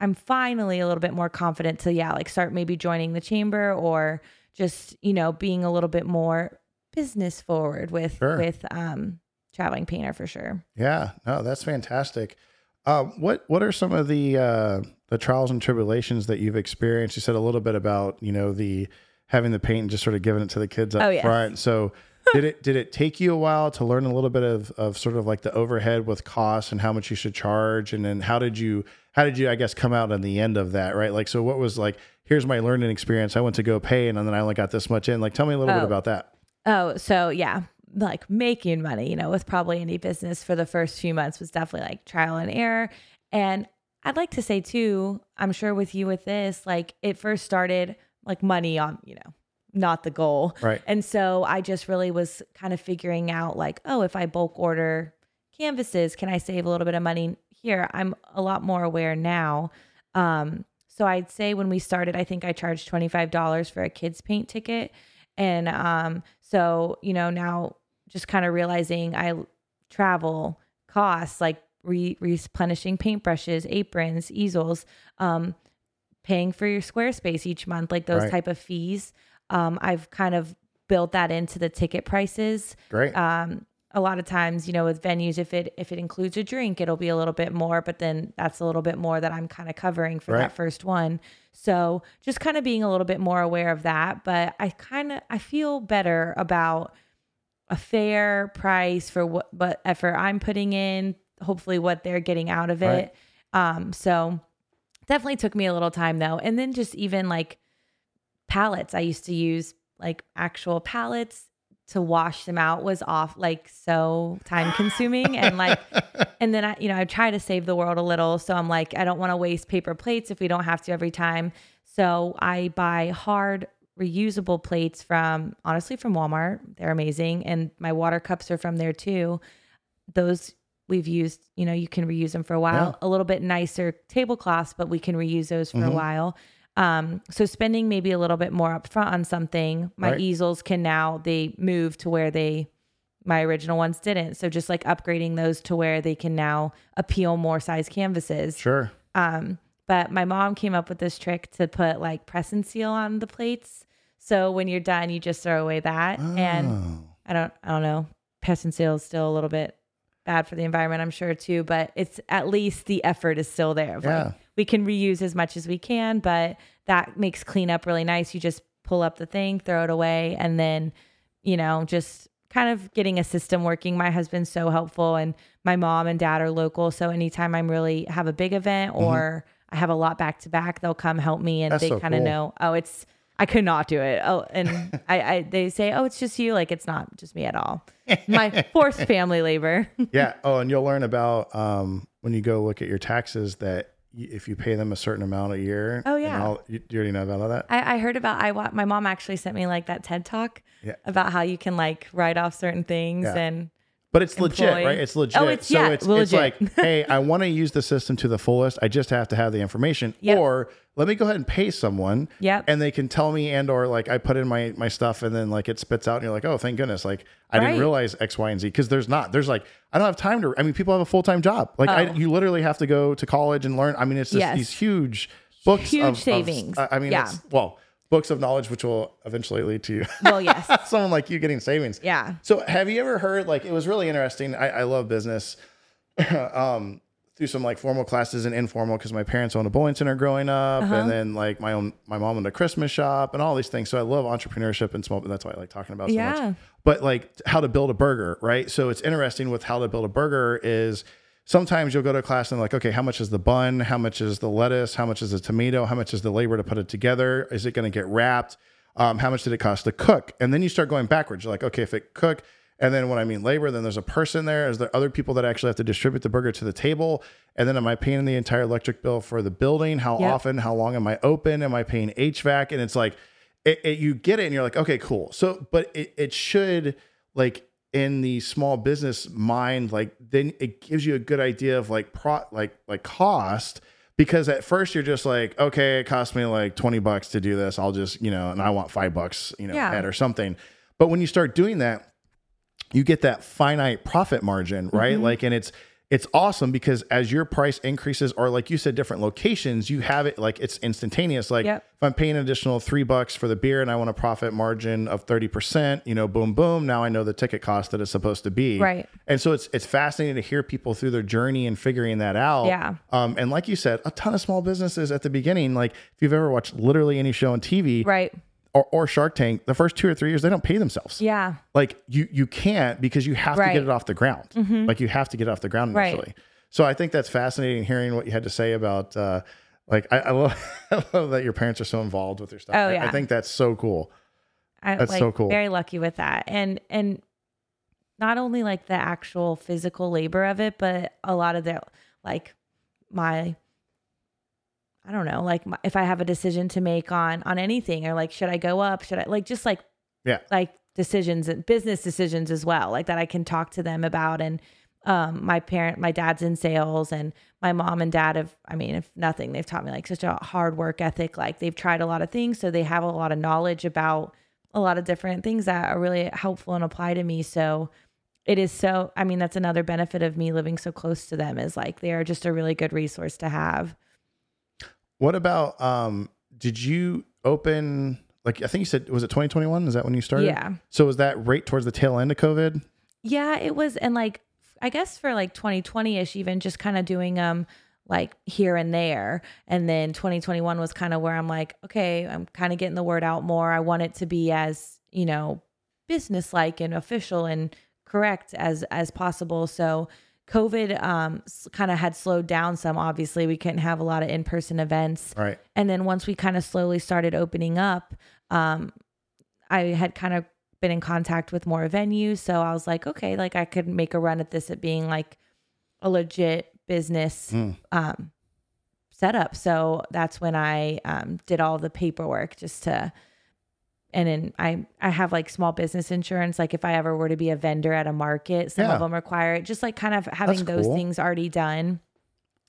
[SPEAKER 3] I'm finally a little bit more confident to, yeah, like start maybe joining the chamber or just, you know, being a little bit more business forward with,
[SPEAKER 2] Sure.
[SPEAKER 3] with, um, traveling painter for sure.
[SPEAKER 2] yeah, no, that's fantastic. Uh, what what are some of the uh, the trials and tribulations that you've experienced? You said a little bit about you know the having the paint and just sort of giving it to the kids up
[SPEAKER 3] Oh, yes.
[SPEAKER 2] front. So did it did it take you a while to learn a little bit of, of sort of like the overhead with costs and how much you should charge? And then how did you how did you I guess come out on the end of that right? Like so what was like here's my learning experience. I went to go pay and then I only got this much in. Like tell me a little bit
[SPEAKER 3] Oh.
[SPEAKER 2] about that.
[SPEAKER 3] Oh, so yeah, like making money, you know, with probably any business for the first few months was definitely like trial and error. And I'd like to say too, I'm sure with you with this, like it first started like money on, you know, not the goal.
[SPEAKER 2] Right.
[SPEAKER 3] And so I just really was kind of figuring out like, oh, if I bulk order canvases, can I save a little bit of money here? I'm a lot more aware now. Um, so I'd say when we started, I think I charged $25 for a kids paint ticket. And um, so, you know, now just kind of realizing I travel costs like re- replenishing paintbrushes, aprons, easels, um, paying for your Squarespace each month, like those
[SPEAKER 2] Right.
[SPEAKER 3] type of fees. Um, I've kind of built that into the ticket prices.
[SPEAKER 2] great
[SPEAKER 3] Um, a lot of times, you know, with venues, if it if it includes a drink, it'll be a little bit more, but then that's a little bit more that I'm kind of covering for
[SPEAKER 2] Right.
[SPEAKER 3] that first one. So just kind of being a little bit more aware of that. But I kind of I feel better about a fair price for what what effort I'm putting in, hopefully what they're getting out of
[SPEAKER 2] Right.
[SPEAKER 3] it. Um, so definitely took me a little time though. And then just even like palettes, I used to use like actual palettes to wash them out was off like so time consuming and like [laughs] and then I you know I try to save the world a little. So I'm like I don't want to waste paper plates if we don't have to every time. So I buy hard reusable plates from honestly from Walmart. They're amazing. And my water cups are from there too. Those we've used you know you can reuse them for a while. A little bit nicer tablecloths but we can reuse those for a mm-hmm. while um, so spending maybe a little bit more upfront on something, my
[SPEAKER 2] Right.
[SPEAKER 3] easels can now they move to where they my original ones didn't. So just like upgrading those to where they can now appeal more size canvases.
[SPEAKER 2] sure
[SPEAKER 3] Um, but my mom came up with this trick to put like press and seal on the plates. So when you're done, you just throw away that. And
[SPEAKER 2] Oh.
[SPEAKER 3] I don't I don't know. Press and seal is still a little bit bad for the environment, I'm sure too, but it's at least the effort is still there.
[SPEAKER 2] Yeah.
[SPEAKER 3] Like, we can reuse as much as we can, but that makes cleanup really nice. You just pull up the thing, throw it away, and then, you know, just kind of getting a system working. My husband's so helpful and my mom and dad are local. So anytime I'm really have a big event or I have a lot back to back, they'll come help me and
[SPEAKER 2] Mm-hmm. That's
[SPEAKER 3] they
[SPEAKER 2] so
[SPEAKER 3] kind of
[SPEAKER 2] cool.
[SPEAKER 3] know, oh, it's I could not do it. Oh, and [laughs] I, I they say, oh, it's just you. Like it's not just me at all. My forced [laughs] family labor. [laughs]
[SPEAKER 2] yeah. Oh, and you'll learn about um, when you go look at your taxes that y- if you pay them a certain amount a year.
[SPEAKER 3] Oh, yeah.
[SPEAKER 2] all- you, you already know about all that.
[SPEAKER 3] I, I heard about I wa- my mom actually sent me like that TED talk
[SPEAKER 2] Yeah.
[SPEAKER 3] about how you can like write off certain things
[SPEAKER 2] Yeah.
[SPEAKER 3] and
[SPEAKER 2] But it's legit, right? It's oh, legit.
[SPEAKER 3] Oh, it's
[SPEAKER 2] so
[SPEAKER 3] yeah,
[SPEAKER 2] it's, it's like, hey, I want to use the system to the fullest. I just have to have the information. [laughs]
[SPEAKER 3] Yep.
[SPEAKER 2] Or let me go ahead and pay someone.
[SPEAKER 3] Yep.
[SPEAKER 2] And they can tell me and or like I put in my my stuff and then like it spits out and you're like, oh, thank goodness. Like I didn't realize X, Y, and Z. Because there's not. There's like I don't have time to. I mean, people have a full time job. Like I,
[SPEAKER 3] Oh.
[SPEAKER 2] you literally have to go to college and learn. I mean, it's just
[SPEAKER 3] Yes.
[SPEAKER 2] these huge books.
[SPEAKER 3] Huge
[SPEAKER 2] of- of-
[SPEAKER 3] savings.
[SPEAKER 2] I I mean,
[SPEAKER 3] Yeah.
[SPEAKER 2] it's well books of knowledge, which will eventually lead to you.
[SPEAKER 3] Well, yes. [laughs]
[SPEAKER 2] someone like you getting savings.
[SPEAKER 3] Yeah.
[SPEAKER 2] So have you ever heard like it was really interesting? I, I love business. [laughs] um through some like formal classes and informal because my parents owned a bowling center growing up
[SPEAKER 3] Uh-huh.
[SPEAKER 2] and then like my own my mom owned a Christmas shop and all these things. So I love entrepreneurship and small that's why I like talking about so
[SPEAKER 3] Yeah.
[SPEAKER 2] much. But like how to build a burger, right? So it's interesting with how to build a burger is sometimes you'll go to a class and like, okay, how much is the bun? How much is the lettuce? How much is the tomato? How much is the labor to put it together? Is it going to get wrapped? Um, how much did it cost to cook? And then you start going backwards. You're like, okay, if it cook, and then when I mean labor, then there's a person there. Is there other people that actually have to distribute the burger to the table? And then am I paying the entire electric bill for the building? How
[SPEAKER 3] Yep.
[SPEAKER 2] often? How long am I open? Am I paying HVAC? And it's like, it, it- you get it and you're like, okay, cool. So, but it, it should like in the small business mind, like then it gives you a good idea of like pro, like, like cost because at first you're just like, okay, it cost me like 20 bucks to do this. I'll just, you know, and I want five bucks, you know,
[SPEAKER 3] Yeah.
[SPEAKER 2] head or something. But when you start doing that, you get that finite profit margin, right?
[SPEAKER 3] Mm-hmm.
[SPEAKER 2] Like, and it's it's awesome because as your price increases, or like you said, different locations, you have it like it's instantaneous. Like
[SPEAKER 3] Yep.
[SPEAKER 2] if I'm paying an additional three bucks for the beer and I want a profit margin of thirty percent, you know, boom, boom. Now I know the ticket cost that it's supposed to be.
[SPEAKER 3] Right.
[SPEAKER 2] And so it's it's fascinating to hear people through their journey and figuring that out.
[SPEAKER 3] Yeah.
[SPEAKER 2] Um, and like you said, a ton of small businesses at the beginning, like if you've ever watched literally any show on TV
[SPEAKER 3] Right.
[SPEAKER 2] Or, or Shark Tank, the first two or three years they don't pay themselves
[SPEAKER 3] Yeah.
[SPEAKER 2] like you you can't because you have to
[SPEAKER 3] Right. Mm-hmm.
[SPEAKER 2] get it off the ground like you have to get it off the ground
[SPEAKER 3] Right.
[SPEAKER 2] initially so i think that's fascinating hearing what you had to say about uh like i, I love [laughs] i love that your parents are so involved with your stuff
[SPEAKER 3] Oh,
[SPEAKER 2] I- I, think that's so cool
[SPEAKER 3] I,
[SPEAKER 2] That's
[SPEAKER 3] like,
[SPEAKER 2] so cool.
[SPEAKER 3] Very lucky with that, and and not only like the actual physical labor of it, but a lot of the like my I don't know, like my, if I have a decision to make on on anything, or like should I go up, should I like just like
[SPEAKER 2] yeah
[SPEAKER 3] like decisions and business decisions as well, like that I can talk to them about. And um, my parent, my dad's in sales, and my mom and dad have, I mean, if nothing, they've taught me like such a hard work ethic. Like they've tried a lot of things, so they have a lot of knowledge about a lot of different things that are really helpful and apply to me. So it is so, I mean, that's another benefit of me living so close to them is like they are just a really good resource to have.
[SPEAKER 2] What about um did you open like i think you said was it 2021 is that when you started
[SPEAKER 3] Yeah.
[SPEAKER 2] so was that right towards the tail end of covid
[SPEAKER 3] Yeah, it was, and like I guess for like 2020 ish, even just kind of doing um like here and there, and then 2021 was kind of where I'm like, okay, I'm kind of getting the word out more. I want it to be as you know business like and official and correct as as possible. So COVID um kind of had slowed down some. Obviously, we couldn't have a lot of in person events.
[SPEAKER 2] right
[SPEAKER 3] And then once we kind of slowly started opening up, um, I had kind of been in contact with more venues. So I was like, okay, like I could make a run at this at being like a legit business
[SPEAKER 2] Mm.
[SPEAKER 3] um, setup. So that's when I um, did all the paperwork just to. And then I I have like small business insurance. Like if I ever were to be a vendor at a market, some
[SPEAKER 2] Yeah.
[SPEAKER 3] of them require it. Just like kind of having
[SPEAKER 2] That's
[SPEAKER 3] those
[SPEAKER 2] cool.
[SPEAKER 3] things already done.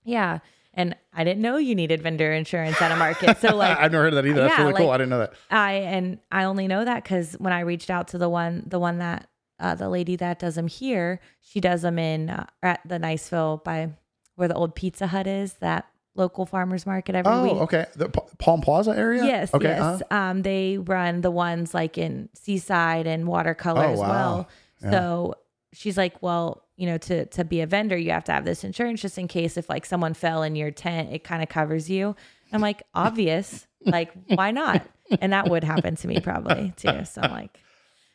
[SPEAKER 3] Yeah. And I didn't know you needed vendor insurance at a market. So [laughs] like
[SPEAKER 2] i've never heard of that either that's
[SPEAKER 3] yeah,
[SPEAKER 2] really cool i didn't know that
[SPEAKER 3] I and I only know that because when I reached out to the one the one that uh, the lady that does them here, she does them in uh, at the Niceville by where the old Pizza Hut is, that local farmers market every
[SPEAKER 2] oh
[SPEAKER 3] week.
[SPEAKER 2] okay the Pa- palm plaza area
[SPEAKER 3] Yes,
[SPEAKER 2] okay
[SPEAKER 3] yes.
[SPEAKER 2] uh-huh.
[SPEAKER 3] Um, they run the ones like in Seaside and Watercolor
[SPEAKER 2] Oh,
[SPEAKER 3] as
[SPEAKER 2] wow.
[SPEAKER 3] well.
[SPEAKER 2] Yeah.
[SPEAKER 3] So she's like, well, you know, to to be a vendor, you have to have this insurance just in case if like someone fell in your tent, it kind of covers you. I'm like, obvious, [laughs] like why not? And that would happen to me probably too. So I'm like,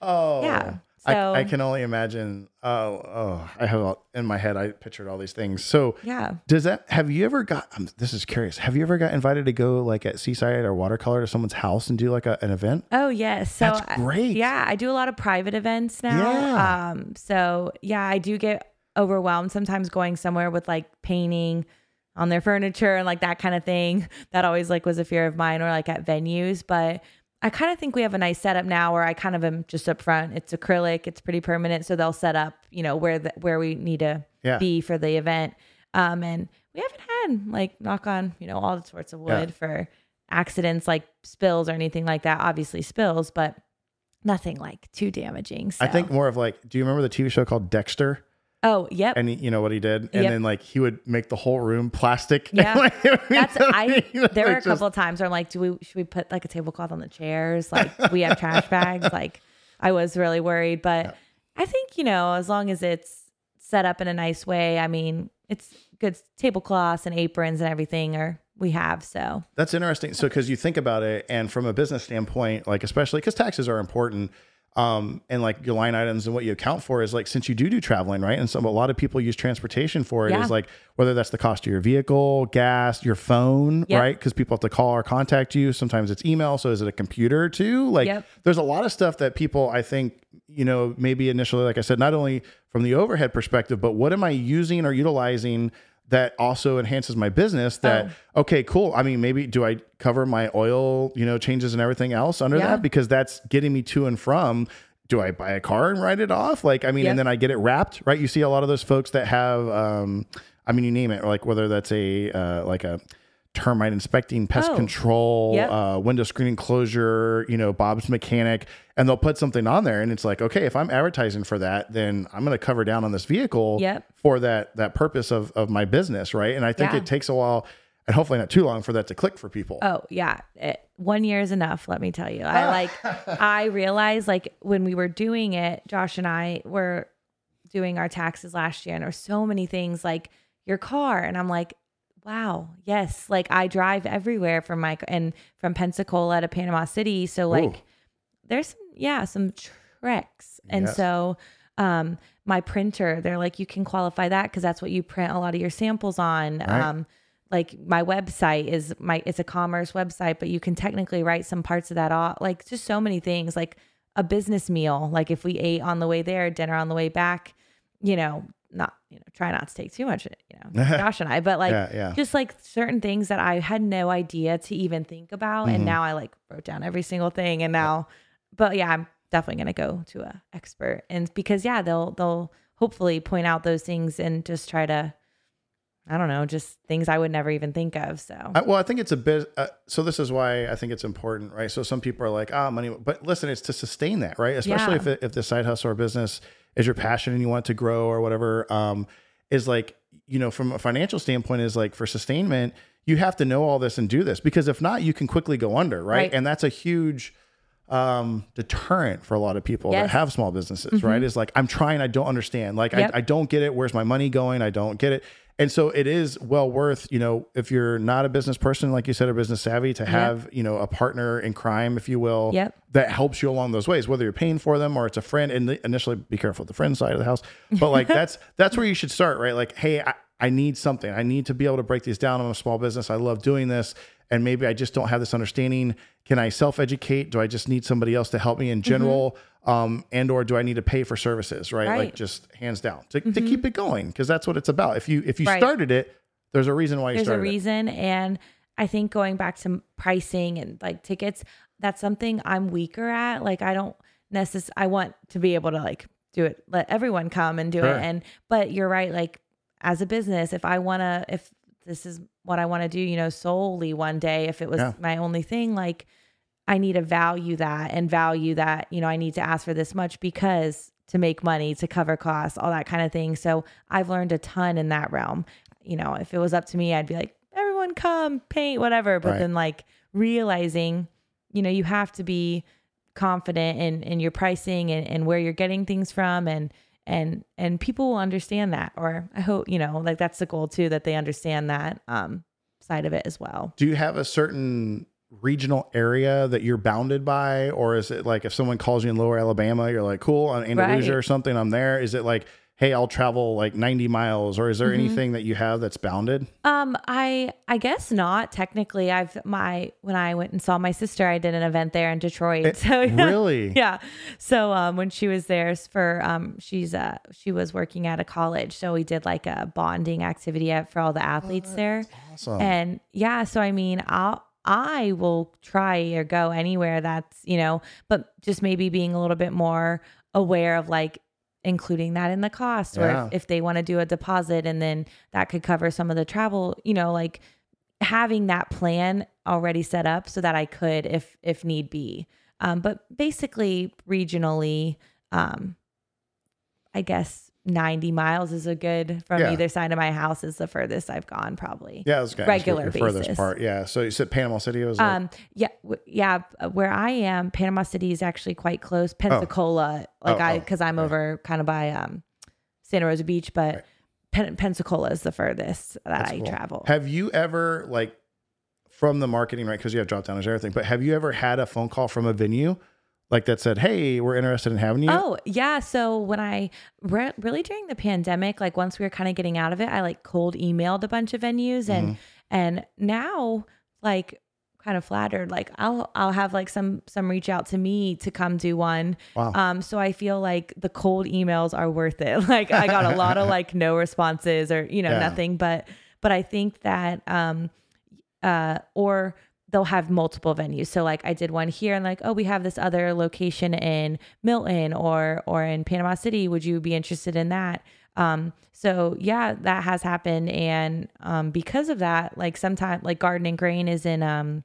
[SPEAKER 2] Oh,
[SPEAKER 3] Yeah,
[SPEAKER 2] I, I can only imagine. Oh, oh, I have all, in my head. I pictured all these things. So,
[SPEAKER 3] yeah,
[SPEAKER 2] does that? Have you ever got? Um, this is curious. Have you ever got invited to go like at Seaside or Watercolor to someone's house and do like a, an event?
[SPEAKER 3] Oh yes. So
[SPEAKER 2] That's
[SPEAKER 3] I-
[SPEAKER 2] great.
[SPEAKER 3] yeah, I do a lot of private events now.
[SPEAKER 2] Yeah.
[SPEAKER 3] Um so yeah, I do get overwhelmed sometimes going somewhere with like painting on their furniture and like that kind of thing. [laughs] That always like was a fear of mine or like at venues, but I kind of think we have a nice setup now where I kind of am just up front. It's acrylic, it's pretty permanent, so they'll set up, you know, where the where we need to
[SPEAKER 2] Yeah.
[SPEAKER 3] be for the event. Um, and we haven't had like knock on, you know, all the sorts of wood
[SPEAKER 2] Yeah.
[SPEAKER 3] for accidents like spills or anything like that. Obviously spills, but nothing like too damaging. So.
[SPEAKER 2] I think more of like, do you remember the TV show called Dexter?
[SPEAKER 3] Oh, yep.
[SPEAKER 2] And he, you know what he did, and
[SPEAKER 3] Yep.
[SPEAKER 2] then like he would make the whole room plastic. [laughs]
[SPEAKER 3] Yeah.
[SPEAKER 2] Like, [laughs]
[SPEAKER 3] That's I. [laughs] There were
[SPEAKER 2] like
[SPEAKER 3] a
[SPEAKER 2] just-
[SPEAKER 3] couple of times where I'm like, do we should we put like a tablecloth on the chairs? Like we have trash bags. Like I was really worried, but I think you know as long as it's set up in a nice way. I mean, it's good tablecloths and aprons and everything, or we have so.
[SPEAKER 2] That's interesting. So, because you think about it, and from a business standpoint, like especially because taxes are important, um, and like your line items and what you account for is like since you do do traveling, right? And so a lot of people use transportation for it. Is
[SPEAKER 3] Yeah.
[SPEAKER 2] like whether that's the cost of your vehicle, gas, your phone,
[SPEAKER 3] Yep.
[SPEAKER 2] right? Because people have to call or contact you. Sometimes it's email. So is it a computer too? Like
[SPEAKER 3] Yep.
[SPEAKER 2] there's a lot of stuff that people I think you know maybe initially, like I said, not only from the overhead perspective, but what am I using or utilizing? That also enhances my business that okay cool. I mean maybe do i cover my oil you know changes and everything else under
[SPEAKER 3] Yeah.
[SPEAKER 2] that because that's getting me to and from do i buy a car and write it off? Like i mean
[SPEAKER 3] Yep.
[SPEAKER 2] and then i get it wrapped right? You see a lot of those folks that have um i mean you name it like whether that's a uh, like a termite inspecting pest
[SPEAKER 3] Oh.
[SPEAKER 2] control
[SPEAKER 3] Yep.
[SPEAKER 2] uh, window screening closure you know bob's mechanic and they'll put something on there and it's like okay if i'm advertising for that then i'm going to cover down on this vehicle
[SPEAKER 3] Yep.
[SPEAKER 2] for that that purpose of of my business right and i think
[SPEAKER 3] Yeah.
[SPEAKER 2] it takes a while and hopefully not too long for that to click for people
[SPEAKER 3] Oh yeah, it, one year is enough. Let me tell you. I [laughs] like. I realized like when we were doing it, Josh and I were doing our taxes last year, and there were so many things like your car, and I'm like, wow, yes, like I drive everywhere from my and from Pensacola to Panama City, so like
[SPEAKER 2] Ooh.
[SPEAKER 3] there's some yeah some treks, and
[SPEAKER 2] Yes.
[SPEAKER 3] so um my printer, they're like you can qualify that because that's what you print a lot of your samples on.
[SPEAKER 2] Right.
[SPEAKER 3] Um, like my website is my it's a commerce website but you can technically write some parts of that off like just so many things like a business meal like if we ate on the way there dinner on the way back you know not you know try not to take too much you know [laughs] josh and i but like
[SPEAKER 2] Yeah, yeah.
[SPEAKER 3] just like certain things that i had no idea to even think about
[SPEAKER 2] Mm-hmm.
[SPEAKER 3] and now i like wrote down every single thing and now but yeah i'm definitely going to go to a expert and because yeah they'll they'll hopefully point out those things and just try to I don't know, just things I would never even think of. So
[SPEAKER 2] I, well, I think it's a bit. Uh, so this is why I think it's important, right? So some people are like, "Ah, money," but listen, it's to sustain that, right? Especially
[SPEAKER 3] Yeah.
[SPEAKER 2] if it, if the side hustle or business is your passion and you want to grow or whatever. Um, is like you know, from a financial standpoint, is like for sustainment, you have to know all this and do this because if not, you can quickly go under, right?
[SPEAKER 3] Right.
[SPEAKER 2] And that's a huge um deterrent for a lot of people that
[SPEAKER 3] Yes. Mm-hmm.
[SPEAKER 2] have small businesses right is like i'm trying i don't understand like
[SPEAKER 3] Yep.
[SPEAKER 2] I, I don't get it where's my money going i don't get it and so it is well worth you know if you're not a business person like you said or business savvy to have you know a partner in crime if you will
[SPEAKER 3] Yep.
[SPEAKER 2] that helps you along those ways whether you're paying for them or it's a friend. And initially be careful with the friend side of the house. But like [laughs] that's that's where you should start right? Like hey I, I need something. I need to be able to break these down. I'm a small business. I love doing this and maybe i just don't have this understanding can i self-educate do i just need somebody else to help me in general um, and or do i need to pay for services right, like just hands down to, to keep it going because that's what it's about if you if you
[SPEAKER 3] Right.
[SPEAKER 2] started it there's a reason why you started it.
[SPEAKER 3] there's a
[SPEAKER 2] started it.
[SPEAKER 3] reason. And I think going back to pricing and like tickets, that's something I'm weaker at. Like I don't necessarily, I want to be able to like do it, let everyone come and do
[SPEAKER 2] Sure.
[SPEAKER 3] it. And, but you're right. Like as a business, if I want to, if this is what I want to do, you know, solely one day, if it was
[SPEAKER 2] Yeah.
[SPEAKER 3] my only thing, like I need to value that and value that, you know, I need to ask for this much because to make money, to cover costs, all that kind of thing. So I've learned a ton in that realm. You know, if it was up to me, I'd be like, everyone come, paint, whatever. But
[SPEAKER 2] Right.
[SPEAKER 3] then like realizing, you know, you have to be confident in, in your pricing and, and where you're getting things from and and and people will understand that. Or I hope, you know, like that's the goal too, that they understand that um side of it as well.
[SPEAKER 2] do you have a certain regional area that you're bounded by or is it like if someone calls you in lower alabama you're like cool on andalusia
[SPEAKER 3] Right.
[SPEAKER 2] or something i'm there is it like hey i'll travel like 90 miles or is there
[SPEAKER 3] Mm-hmm.
[SPEAKER 2] anything that you have that's bounded
[SPEAKER 3] Um, I I guess not technically. I've my when I went and saw my sister, I did an event there in Detroit. [laughs] so
[SPEAKER 2] really
[SPEAKER 3] yeah. So um, when she was there for um, she's uh she was working at a college, so we did like a bonding activity for all the athletes there.
[SPEAKER 2] awesome
[SPEAKER 3] And yeah, so I mean, I'll I will try or go anywhere that's, you know, but just maybe being a little bit more aware of like including that in the cost or if, if they want to do a deposit and then that could cover some of the travel, you know, like having that plan already set up so that I could if if need be. Um, but basically regionally, um, I guess 90 miles is a good from
[SPEAKER 2] Yeah.
[SPEAKER 3] either side of my house is the furthest I've gone probably.
[SPEAKER 2] Yeah, I was gonna ask you
[SPEAKER 3] Regular
[SPEAKER 2] your furthest part. Yeah. So you said Panama City was. like-
[SPEAKER 3] Um, yeah, w- yeah. Where I am, Panama City is actually quite close. Pensacola, like
[SPEAKER 2] Oh,
[SPEAKER 3] I,
[SPEAKER 2] oh,
[SPEAKER 3] because I'm
[SPEAKER 2] right.
[SPEAKER 3] over kind of by um, Santa Rosa Beach, but
[SPEAKER 2] Right.
[SPEAKER 3] Pen- Pensacola is the furthest that
[SPEAKER 2] That's
[SPEAKER 3] I
[SPEAKER 2] cool.
[SPEAKER 3] travel.
[SPEAKER 2] Have you ever like from the marketing right? Because you have drop down and everything. But have you ever had a phone call from a venue like that said, "Hey, we're interested in having you"?
[SPEAKER 3] Oh yeah. So when I re- really during the pandemic, like once we were kind of getting out of it, I like cold emailed a bunch of venues, and
[SPEAKER 2] Mm-hmm.
[SPEAKER 3] and now like kind of flattered. Like I'll I'll have like some some reach out to me to come do one.
[SPEAKER 2] Wow.
[SPEAKER 3] Um. So I feel like the cold emails are worth it. [laughs] Like I got a lot of like no responses or you know
[SPEAKER 2] Yeah.
[SPEAKER 3] nothing, but but I think that um uh or they'll have multiple venues. So like I did one here and like, oh, we have this other location in Milton or or in Panama City. Would you be interested in that? Um, so yeah, that has happened. And um because of that, like sometimes like Garden and Grain is in um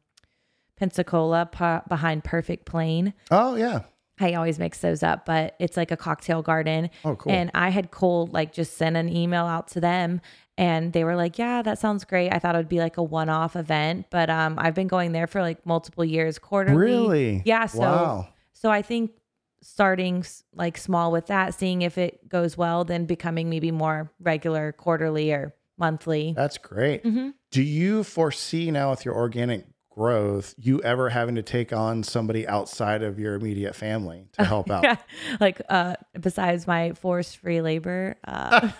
[SPEAKER 3] Pensacola pa- behind Perfect Plain.
[SPEAKER 2] oh yeah.
[SPEAKER 3] I always mix those up, but it's like a cocktail garden.
[SPEAKER 2] Oh, cool.
[SPEAKER 3] And I had cold like just sent an email out to them and they were like, "Yeah, that sounds great." I thought it would be like a one-off event, but um I've been going there for like multiple years, quarterly.
[SPEAKER 2] Really?
[SPEAKER 3] Yeah, so
[SPEAKER 2] Wow.
[SPEAKER 3] so I think starting like small with that, seeing if it goes well, then becoming maybe more regular quarterly or monthly.
[SPEAKER 2] That's great.
[SPEAKER 3] Mhm.
[SPEAKER 2] Do you foresee now with your organic growth, you ever having to take on somebody outside of your immediate family to [laughs] help out?
[SPEAKER 3] Yeah. Like uh besides my forced free labor, uh [laughs]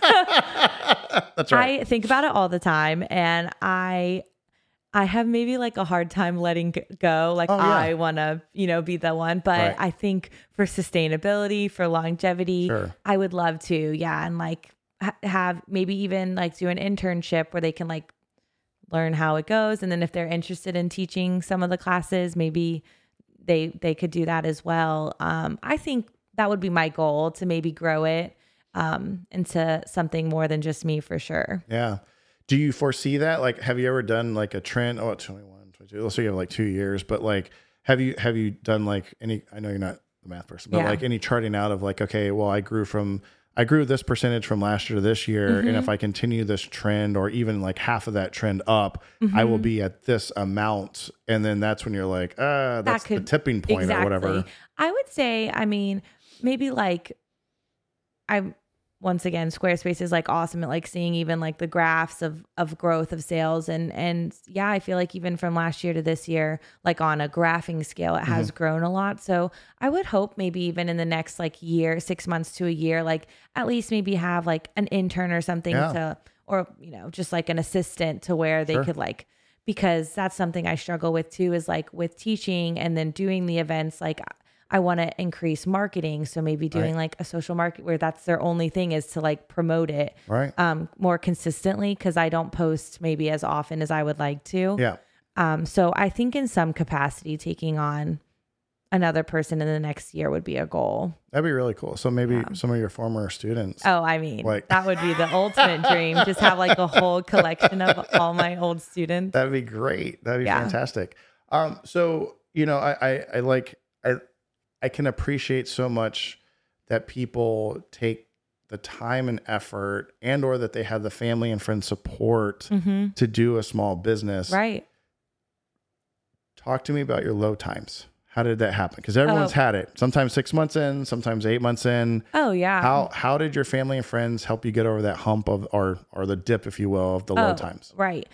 [SPEAKER 2] That's right.
[SPEAKER 3] I think about it all the time and I I have maybe like a hard time letting go. Like
[SPEAKER 2] Oh, yeah.
[SPEAKER 3] I want to, you know, be the one, but
[SPEAKER 2] Right.
[SPEAKER 3] I think for sustainability, for longevity,
[SPEAKER 2] Sure.
[SPEAKER 3] I would love to. Yeah, and like ha- have maybe even like do an internship where they can like learn how it goes and then if they're interested in teaching some of the classes, maybe they they could do that as well. Um I think that would be my goal to maybe grow it um into something more than just me for sure.
[SPEAKER 2] Yeah. Do you foresee that? Like, have you ever done like a trend? Oh, 21, 22. Let's say you have like two years, but like, have you, have you done like any, I know you're not the math person, but
[SPEAKER 3] Yeah.
[SPEAKER 2] like any charting out of like, okay, well, I grew from, I grew this percentage from last year to this year. And
[SPEAKER 3] Mm-hmm.
[SPEAKER 2] if I continue this trend or even like half of that trend up, I
[SPEAKER 3] Mm-hmm.
[SPEAKER 2] will be at this amount. And then that's when you're like, ah, that's the
[SPEAKER 3] could-
[SPEAKER 2] tipping point or whatever.
[SPEAKER 3] I would say, I mean, maybe like I once again, Squarespace is like awesome at like seeing even like the graphs of of growth of sales and and yeah, I feel like even from last year to this year, like on a graphing scale, it
[SPEAKER 2] Mm-hmm.
[SPEAKER 3] has grown a lot. So I would hope maybe even in the next like year, six months to a year, like at least maybe have like an intern or something
[SPEAKER 2] Yeah.
[SPEAKER 3] to or you know, just like an assistant to where they
[SPEAKER 2] Sure.
[SPEAKER 3] could like because that's something I struggle with too is like with teaching and then doing the events like I want to increase marketing so maybe doing like a social market where that's their only thing is to like promote it
[SPEAKER 2] Right.
[SPEAKER 3] um more consistently cuz I don't post maybe as often as I would like to.
[SPEAKER 2] Yeah.
[SPEAKER 3] Um so I think in some capacity taking on another person in the next year would be a goal.
[SPEAKER 2] That'd be really cool. So maybe some of your former students.
[SPEAKER 3] Oh, I mean,
[SPEAKER 2] Like-
[SPEAKER 3] that would be the ultimate dream. [laughs] Just have like a whole collection of all my old students.
[SPEAKER 2] That'd be great. That'd be
[SPEAKER 3] Yeah.
[SPEAKER 2] fantastic. Um, so you know, I, I I like I I can appreciate so much that people take the time and effort and or that they have the family and friend support
[SPEAKER 3] Mhm.
[SPEAKER 2] to do a small business.
[SPEAKER 3] Right.
[SPEAKER 2] Talk to me about your low times. How did that happen? Because everyone's
[SPEAKER 3] Oh.
[SPEAKER 2] had it. Sometimes six months in, sometimes eight months in.
[SPEAKER 3] Oh, yeah.
[SPEAKER 2] How how did your family and friends help you get over that hump of or or the dip, if you will, of the low
[SPEAKER 3] Oh,
[SPEAKER 2] times?
[SPEAKER 3] Right.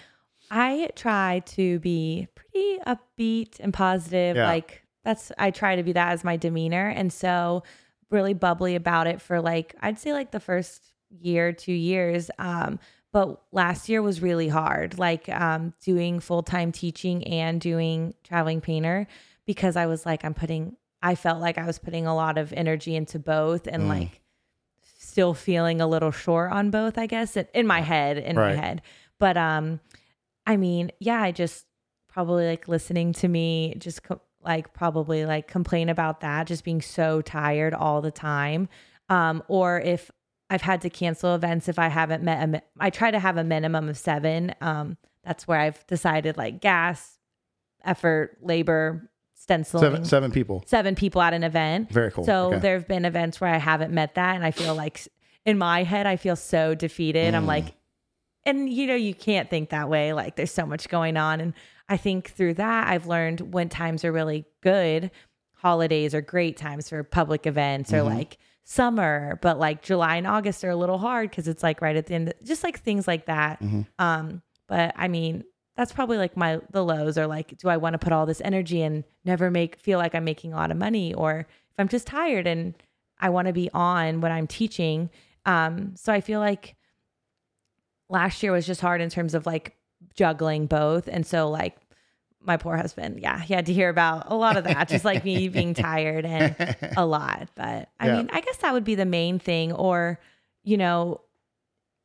[SPEAKER 3] I try to be pretty upbeat and positive.
[SPEAKER 2] Yeah.
[SPEAKER 3] Like that's I try to be that as my demeanor. And so really bubbly about it for like I'd say like the first year, two years. Um, but last year was really hard, like um doing full-time teaching and doing traveling painter because I was like, I'm putting I felt like I was putting a lot of energy into both and
[SPEAKER 2] Mm.
[SPEAKER 3] like still feeling a little short on both, I guess, in- in my head, in
[SPEAKER 2] Right.
[SPEAKER 3] my head. But um I mean, yeah, I just probably like listening to me just co- like probably like complain about that, just being so tired all the time. Um, or if I've had to cancel events if I haven't met a, mi- I try to have a minimum of seven. Um, that's where I've decided like gas, effort, labor, stenciling
[SPEAKER 2] Seven seven people.
[SPEAKER 3] seven people at an event.
[SPEAKER 2] Very cool.
[SPEAKER 3] So
[SPEAKER 2] Okay.
[SPEAKER 3] there have been events where I haven't met that, and I feel like in my head I feel so defeated. I'm
[SPEAKER 2] Mm.
[SPEAKER 3] like, and you know you can't think that way. Like there's so much going on, and I think through that I've learned when times are really good. Holidays are great times for public events, or
[SPEAKER 2] Mm-hmm.
[SPEAKER 3] like summer, but like July and August are a little hard because it's like right at the end, just like things like that.
[SPEAKER 2] Mm-hmm.
[SPEAKER 3] Um, but I mean, that's probably like my the lows are like, do I want to put all this energy and never make feel like I'm making a lot of money, or if I'm just tired and I want to be on when I'm teaching. Um, so I feel like last year was just hard in terms of like juggling both, and so like my poor husband, yeah, he had to hear about a lot of that, just like me [laughs] being tired and a lot. But I
[SPEAKER 2] Yeah.
[SPEAKER 3] mean, I guess that would be the main thing, or you know,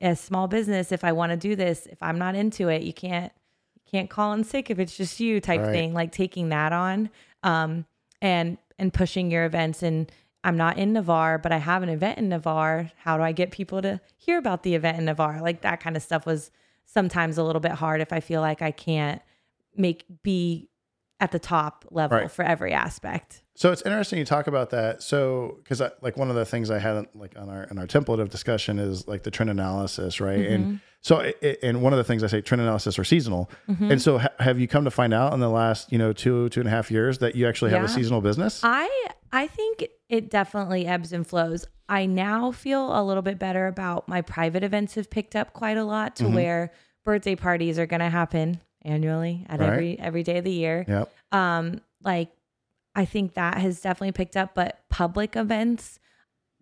[SPEAKER 3] a small business if i want to do this if i'm not into it you can't you can't call in sick if it's just you type
[SPEAKER 2] Right.
[SPEAKER 3] thing like taking that on um and and pushing your events and i'm not in navarre but i have an event in navarre how do i get people to hear about the event in navarre like that kind of stuff was sometimes a little bit hard if i feel like i can't make be at the top level
[SPEAKER 2] Right.
[SPEAKER 3] for every aspect
[SPEAKER 2] So it's interesting you talk about that. So because like one of the things I had like on our in our template of discussion is like the trend analysis, right?
[SPEAKER 3] Mm-hmm.
[SPEAKER 2] And so it, and one of the things I say trend analysis are seasonal.
[SPEAKER 3] Mm-hmm.
[SPEAKER 2] And so ha- have you come to find out in the last you know two two and a half years that you actually have a seasonal business?
[SPEAKER 3] I I think it definitely ebbs and flows. I now feel a little bit better about my private events have picked up quite a lot
[SPEAKER 2] Mm-hmm.
[SPEAKER 3] to where birthday parties are going to happen annually at
[SPEAKER 2] Right.
[SPEAKER 3] every every day of the year.
[SPEAKER 2] yep.
[SPEAKER 3] Um like I think that has definitely picked up, but public events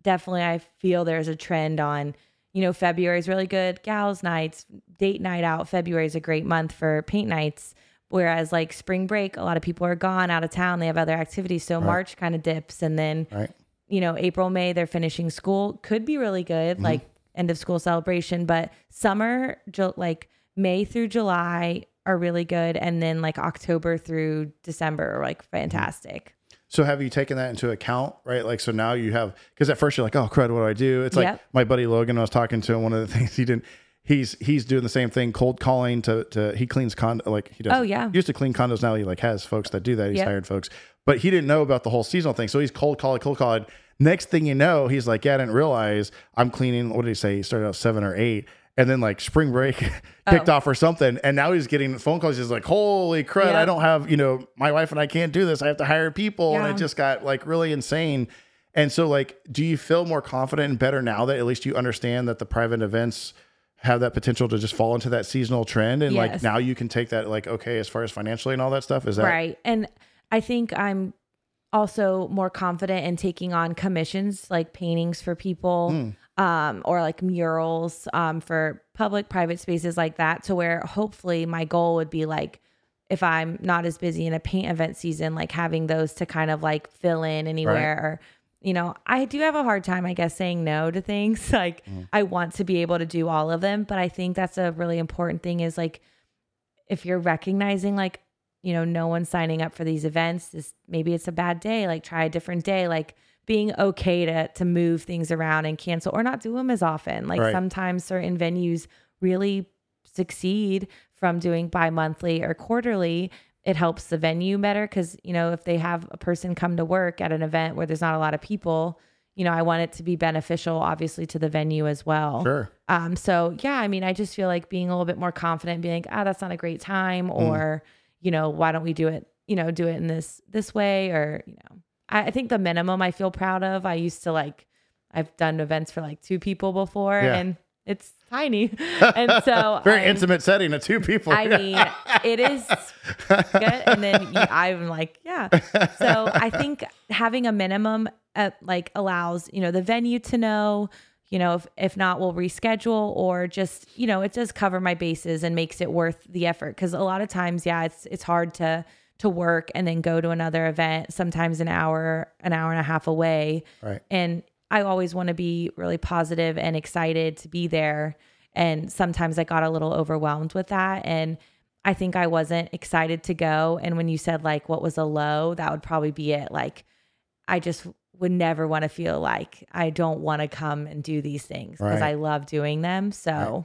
[SPEAKER 3] definitely I feel there's a trend on you know February is really good gals nights, date night out. February is a great month for paint nights. Whereas like spring break, a lot of people are gone out of town. They have other activities. So March kind of dips and then
[SPEAKER 2] Right.
[SPEAKER 3] you know, April, May, they're finishing school. Could be really good,
[SPEAKER 2] Mm-hmm.
[SPEAKER 3] like end of school celebration. But summer, Ju- like May through July, are really good, and then like October through December are like fantastic.
[SPEAKER 2] So have you taken that into account, right? Like, so now you have, because at first you're like, oh, crud, what do I do? It's like
[SPEAKER 3] Yep.
[SPEAKER 2] my buddy Logan, I was talking to him, one of the [laughs] things he didn't, he's, he's doing the same thing, cold calling to, to, he cleans condo, like he does.
[SPEAKER 3] Oh, yeah.
[SPEAKER 2] He used to clean condos. Now he like has folks that do that. He's
[SPEAKER 3] Yep.
[SPEAKER 2] hired folks, but he didn't know about the whole seasonal thing. So he's cold calling, cold calling. Next thing you know, he's like, yeah, I didn't realize I'm cleaning. What did he say? He started out seven or eight. And then like spring break [laughs] kicked oh. off or something. And now he's getting phone calls. He's like, holy crud, I don't have, you know, my wife and I can't do this. I have to hire people. And it just got like really insane. And so like, do you feel more confident and better now that at least you understand that the private events have that potential to just fall into that seasonal trend? And like now you can take that like, okay, as far as financially and all that stuff, is that
[SPEAKER 3] right. And I think I'm also more confident in taking on commissions like paintings for people
[SPEAKER 2] Hmm.
[SPEAKER 3] um, or like murals um, for public private spaces like that to where hopefully my goal would be like if i'm not as busy in a paint event season like having those to kind of like fill in anywhere or you know i do have a hard time i guess saying no to things. [laughs] Like mm-hmm. i want to be able to do all of them but i think that's a really important thing is like if you're recognizing like you know no one's signing up for these events this maybe it's a bad day like try a different day like being okay to to move things around and cancel or not do them as often. Like
[SPEAKER 2] Right.
[SPEAKER 3] sometimes certain venues really succeed from doing bi-monthly or quarterly it helps the venue better because you know if they have a person come to work at an event where there's not a lot of people you know i want it to be beneficial obviously to the venue as well
[SPEAKER 2] Sure.
[SPEAKER 3] um, so yeah, I mean, I just feel like being a little bit more confident, being like, ah, that's not a great time,
[SPEAKER 2] Mm.
[SPEAKER 3] or you know, why don't we do it, you know, do it in this this way, or you know, I, I think the minimum I feel proud of. I used to like, I've done events for like two people before,
[SPEAKER 2] Yeah.
[SPEAKER 3] and it's tiny, and so [laughs]
[SPEAKER 2] Very
[SPEAKER 3] I'm-
[SPEAKER 2] intimate setting of two people.
[SPEAKER 3] I mean, it is good. And then I'm like, yeah. So I think having a minimum uh, like allows, you know, the venue to know, you know, if, if not, we'll reschedule or just, you know, it does cover my bases and makes it worth the effort. Cause a lot of times, yeah, it's, it's hard to, to work and then go to another event, sometimes an hour, an hour and a half away.
[SPEAKER 2] Right.
[SPEAKER 3] And I always want to be really positive and excited to be there. And sometimes I got a little overwhelmed with that. And I think I wasn't excited to go. And when you said like what was a low, that would probably be it. Like I just would never want to feel like I don't want to come and do these things because
[SPEAKER 2] Right.
[SPEAKER 3] I love doing them. So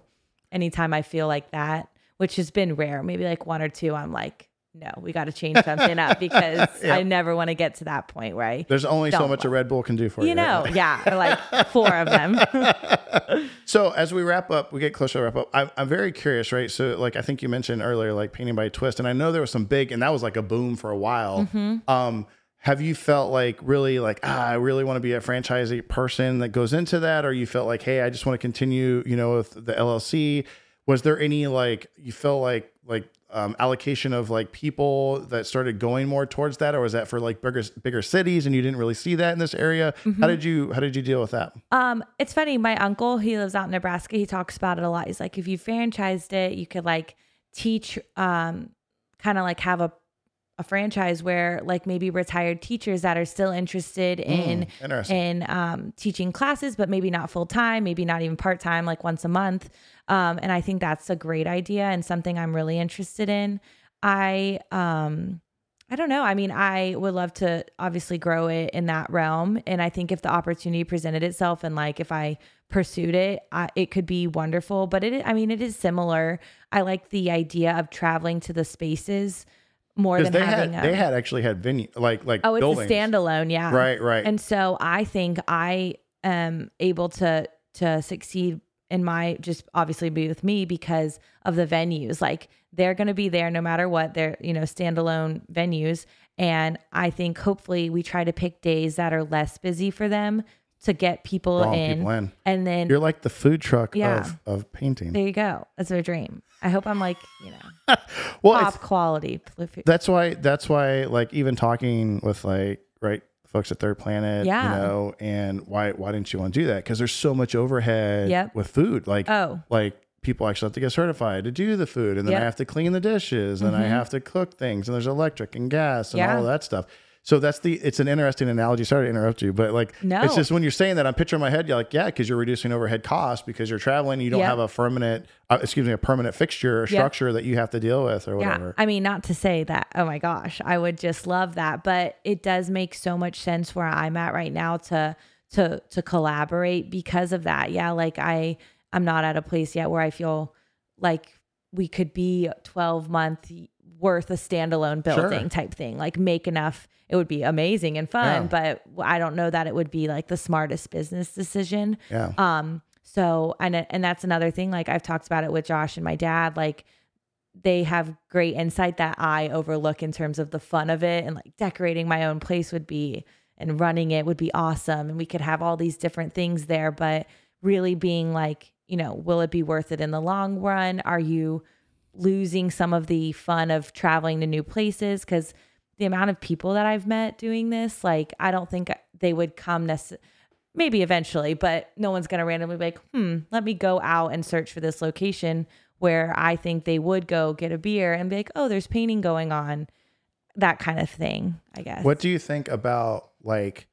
[SPEAKER 3] anytime I feel like that, which has been rare, maybe like one or two, I'm like, no, we got to change something up because [laughs]
[SPEAKER 2] Yeah.
[SPEAKER 3] I never want to get to that point where I,
[SPEAKER 2] There's only so much a Red Bull can do for you.
[SPEAKER 3] you
[SPEAKER 2] right?
[SPEAKER 3] know, yeah, or like [laughs] four of them. [laughs]
[SPEAKER 2] So as we wrap up, we get closer to wrap up. I'm, I'm very curious, right? So like I think you mentioned earlier, like painting by twist, and I know there was some big, and that was like a boom for a while.
[SPEAKER 3] Mm-hmm.
[SPEAKER 2] Um, have you felt like really like ah, I really want to be a franchisee person that goes into that, or you felt like hey, I just want to continue, you know, with the LLC? Was there any like you felt like like um, allocation of like people that started going more towards that, or was that for like bigger bigger cities and you didn't really see that in this area?
[SPEAKER 3] Mm-hmm.
[SPEAKER 2] How did you how did you deal with that?
[SPEAKER 3] Um, it's funny. My uncle, he lives out in Nebraska. He talks about it a lot. He's like, if you franchised it, you could like teach, um, kind of like have a a franchise where like maybe retired teachers that are still interested in
[SPEAKER 2] interesting.
[SPEAKER 3] in um, teaching classes, but maybe not full time, maybe not even part time, like once a month. Um, and I think that's a great idea and something I'm really interested in. I um, I don't know. I mean, I would love to obviously grow it in that realm, and I think if the opportunity presented itself and like if I pursued it, I, it could be wonderful. But it, I mean, it is similar. I like the idea of traveling to the spaces more than
[SPEAKER 2] they
[SPEAKER 3] having
[SPEAKER 2] had
[SPEAKER 3] a.
[SPEAKER 2] they had actually had venue like like
[SPEAKER 3] Oh, it's
[SPEAKER 2] buildings.
[SPEAKER 3] a standalone, yeah.
[SPEAKER 2] Right, right.
[SPEAKER 3] And so I think I am able to to succeed in my just obviously be with me because of the venues. Like they're going to be there no matter what. They're, you know, standalone venues and I think hopefully we try to pick days that are less busy for them to get people, in,
[SPEAKER 2] people in.
[SPEAKER 3] And then
[SPEAKER 2] You're like the food truck
[SPEAKER 3] Yeah.
[SPEAKER 2] of, of painting.
[SPEAKER 3] there you go. That's a dream. I hope I'm like, you know, [laughs]
[SPEAKER 2] well,
[SPEAKER 3] top quality.
[SPEAKER 2] that's why that's why like even talking with like right folks at Third Planet,
[SPEAKER 3] Yeah.
[SPEAKER 2] you know, and why why didn't you want to do that? Because there's so much overhead
[SPEAKER 3] Yep.
[SPEAKER 2] with food. Like
[SPEAKER 3] Oh.
[SPEAKER 2] like people actually have to get certified to do the food, and then
[SPEAKER 3] Yep.
[SPEAKER 2] I have to clean the dishes, and I mm-hmm. have to cook things, and there's electric and gas and
[SPEAKER 3] Yeah.
[SPEAKER 2] all of that stuff. So that's the it's an interesting analogy. Sorry to interrupt you, but like
[SPEAKER 3] No.
[SPEAKER 2] it's just when you're saying that, I'm picturing in my head, you're like, yeah, because you're reducing overhead costs because you're traveling, you don't
[SPEAKER 3] Yep.
[SPEAKER 2] have a permanent, uh, excuse me, a permanent fixture or structure that you have to deal with or whatever.
[SPEAKER 3] Yeah. I mean, not to say that, oh my gosh, I would just love that, but it does make so much sense where I'm at right now to to to collaborate because of that. Yeah, like I I'm not at a place yet where I feel like we could be 12 month worth a standalone building
[SPEAKER 2] Sure.
[SPEAKER 3] type thing. Like make enough it would be amazing and fun,
[SPEAKER 2] Yeah.
[SPEAKER 3] but I don't know that it would be like the smartest business decision.
[SPEAKER 2] Yeah.
[SPEAKER 3] Um, so and and that's another thing. Like I've talked about it with Josh and my dad. Like they have great insight that I overlook in terms of the fun of it and like decorating my own place would be and running it would be awesome and we could have all these different things there but really being like you know will it be worth it in the long run are you losing some of the fun of traveling to new places because the amount of people that I've met doing this like I don't think they would come necessarily maybe eventually, but no one's going to randomly be like, hmm, let me go out and search for this location where I think they would go get a beer and be like, oh, there's painting going on. That kind of thing, I guess.
[SPEAKER 2] What do you think about like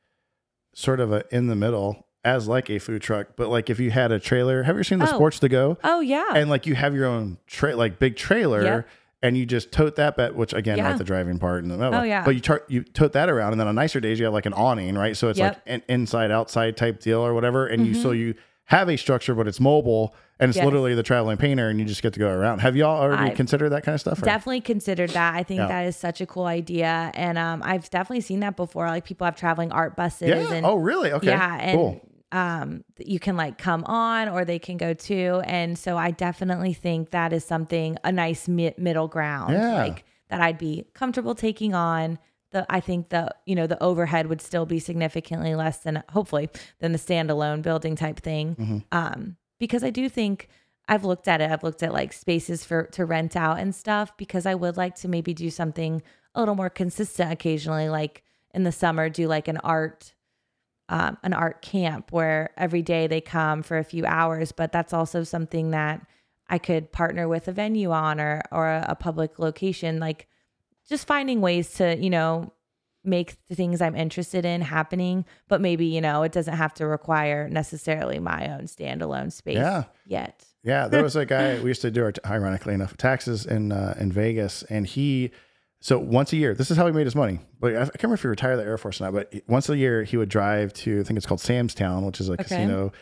[SPEAKER 2] sort of a in the middle as like a food truck, but like if you had a trailer, have you seen the
[SPEAKER 3] Oh.
[SPEAKER 2] sports to go?
[SPEAKER 3] Oh, yeah.
[SPEAKER 2] And like you have your own tra- like big trailer
[SPEAKER 3] Yep.
[SPEAKER 2] and you just tote that bet, which again,
[SPEAKER 3] Yeah.
[SPEAKER 2] not the driving part in the middle.
[SPEAKER 3] Oh, yeah.
[SPEAKER 2] But you tar- you tote that around and then on nicer days you have like an awning, right? So it's
[SPEAKER 3] Yep. Mm-hmm.
[SPEAKER 2] like an inside outside type deal or whatever. And you so you have a structure, but it's mobile and it's
[SPEAKER 3] Yes.
[SPEAKER 2] literally the traveling painter and you just get to go around. Have y'all already
[SPEAKER 3] I've
[SPEAKER 2] considered that kind of stuff? or-
[SPEAKER 3] definitely considered that. I think
[SPEAKER 2] Yeah.
[SPEAKER 3] that is such a cool idea. And um, I've definitely seen that before. Like people have traveling art buses
[SPEAKER 2] Yeah.
[SPEAKER 3] and
[SPEAKER 2] oh, really? Okay.
[SPEAKER 3] Yeah, and
[SPEAKER 2] cool.
[SPEAKER 3] Um, you can like come on or they can go too. And so I definitely think that is something a nice mi- middle ground,
[SPEAKER 2] Yeah.
[SPEAKER 3] like that I'd be comfortable taking on. The I think the you know the overhead would still be significantly less than hopefully than the standalone building type thing.
[SPEAKER 2] Mm-hmm.
[SPEAKER 3] Um, because I do think. I've looked at it. I've looked at like spaces for to rent out and stuff because I would like to maybe do something a little more consistent occasionally, like in the summer, do like an art um, an art camp where every day they come for a few hours, but that's also something that I could partner with a venue on or or a, a public location, like just finding ways to you know make the things I'm interested in happening, but maybe, you know, it doesn't have to require necessarily my own standalone space
[SPEAKER 2] Yeah.
[SPEAKER 3] yet.
[SPEAKER 2] Yeah, there was a guy we used to do our ironically enough taxes in uh, in Vegas, and he so once a year. This is how he made his money. But I, I can't remember if he retired the Air Force or not. But once a year, he would drive to I think it's called Sam's Town, which is a
[SPEAKER 3] Okay.
[SPEAKER 2] casino.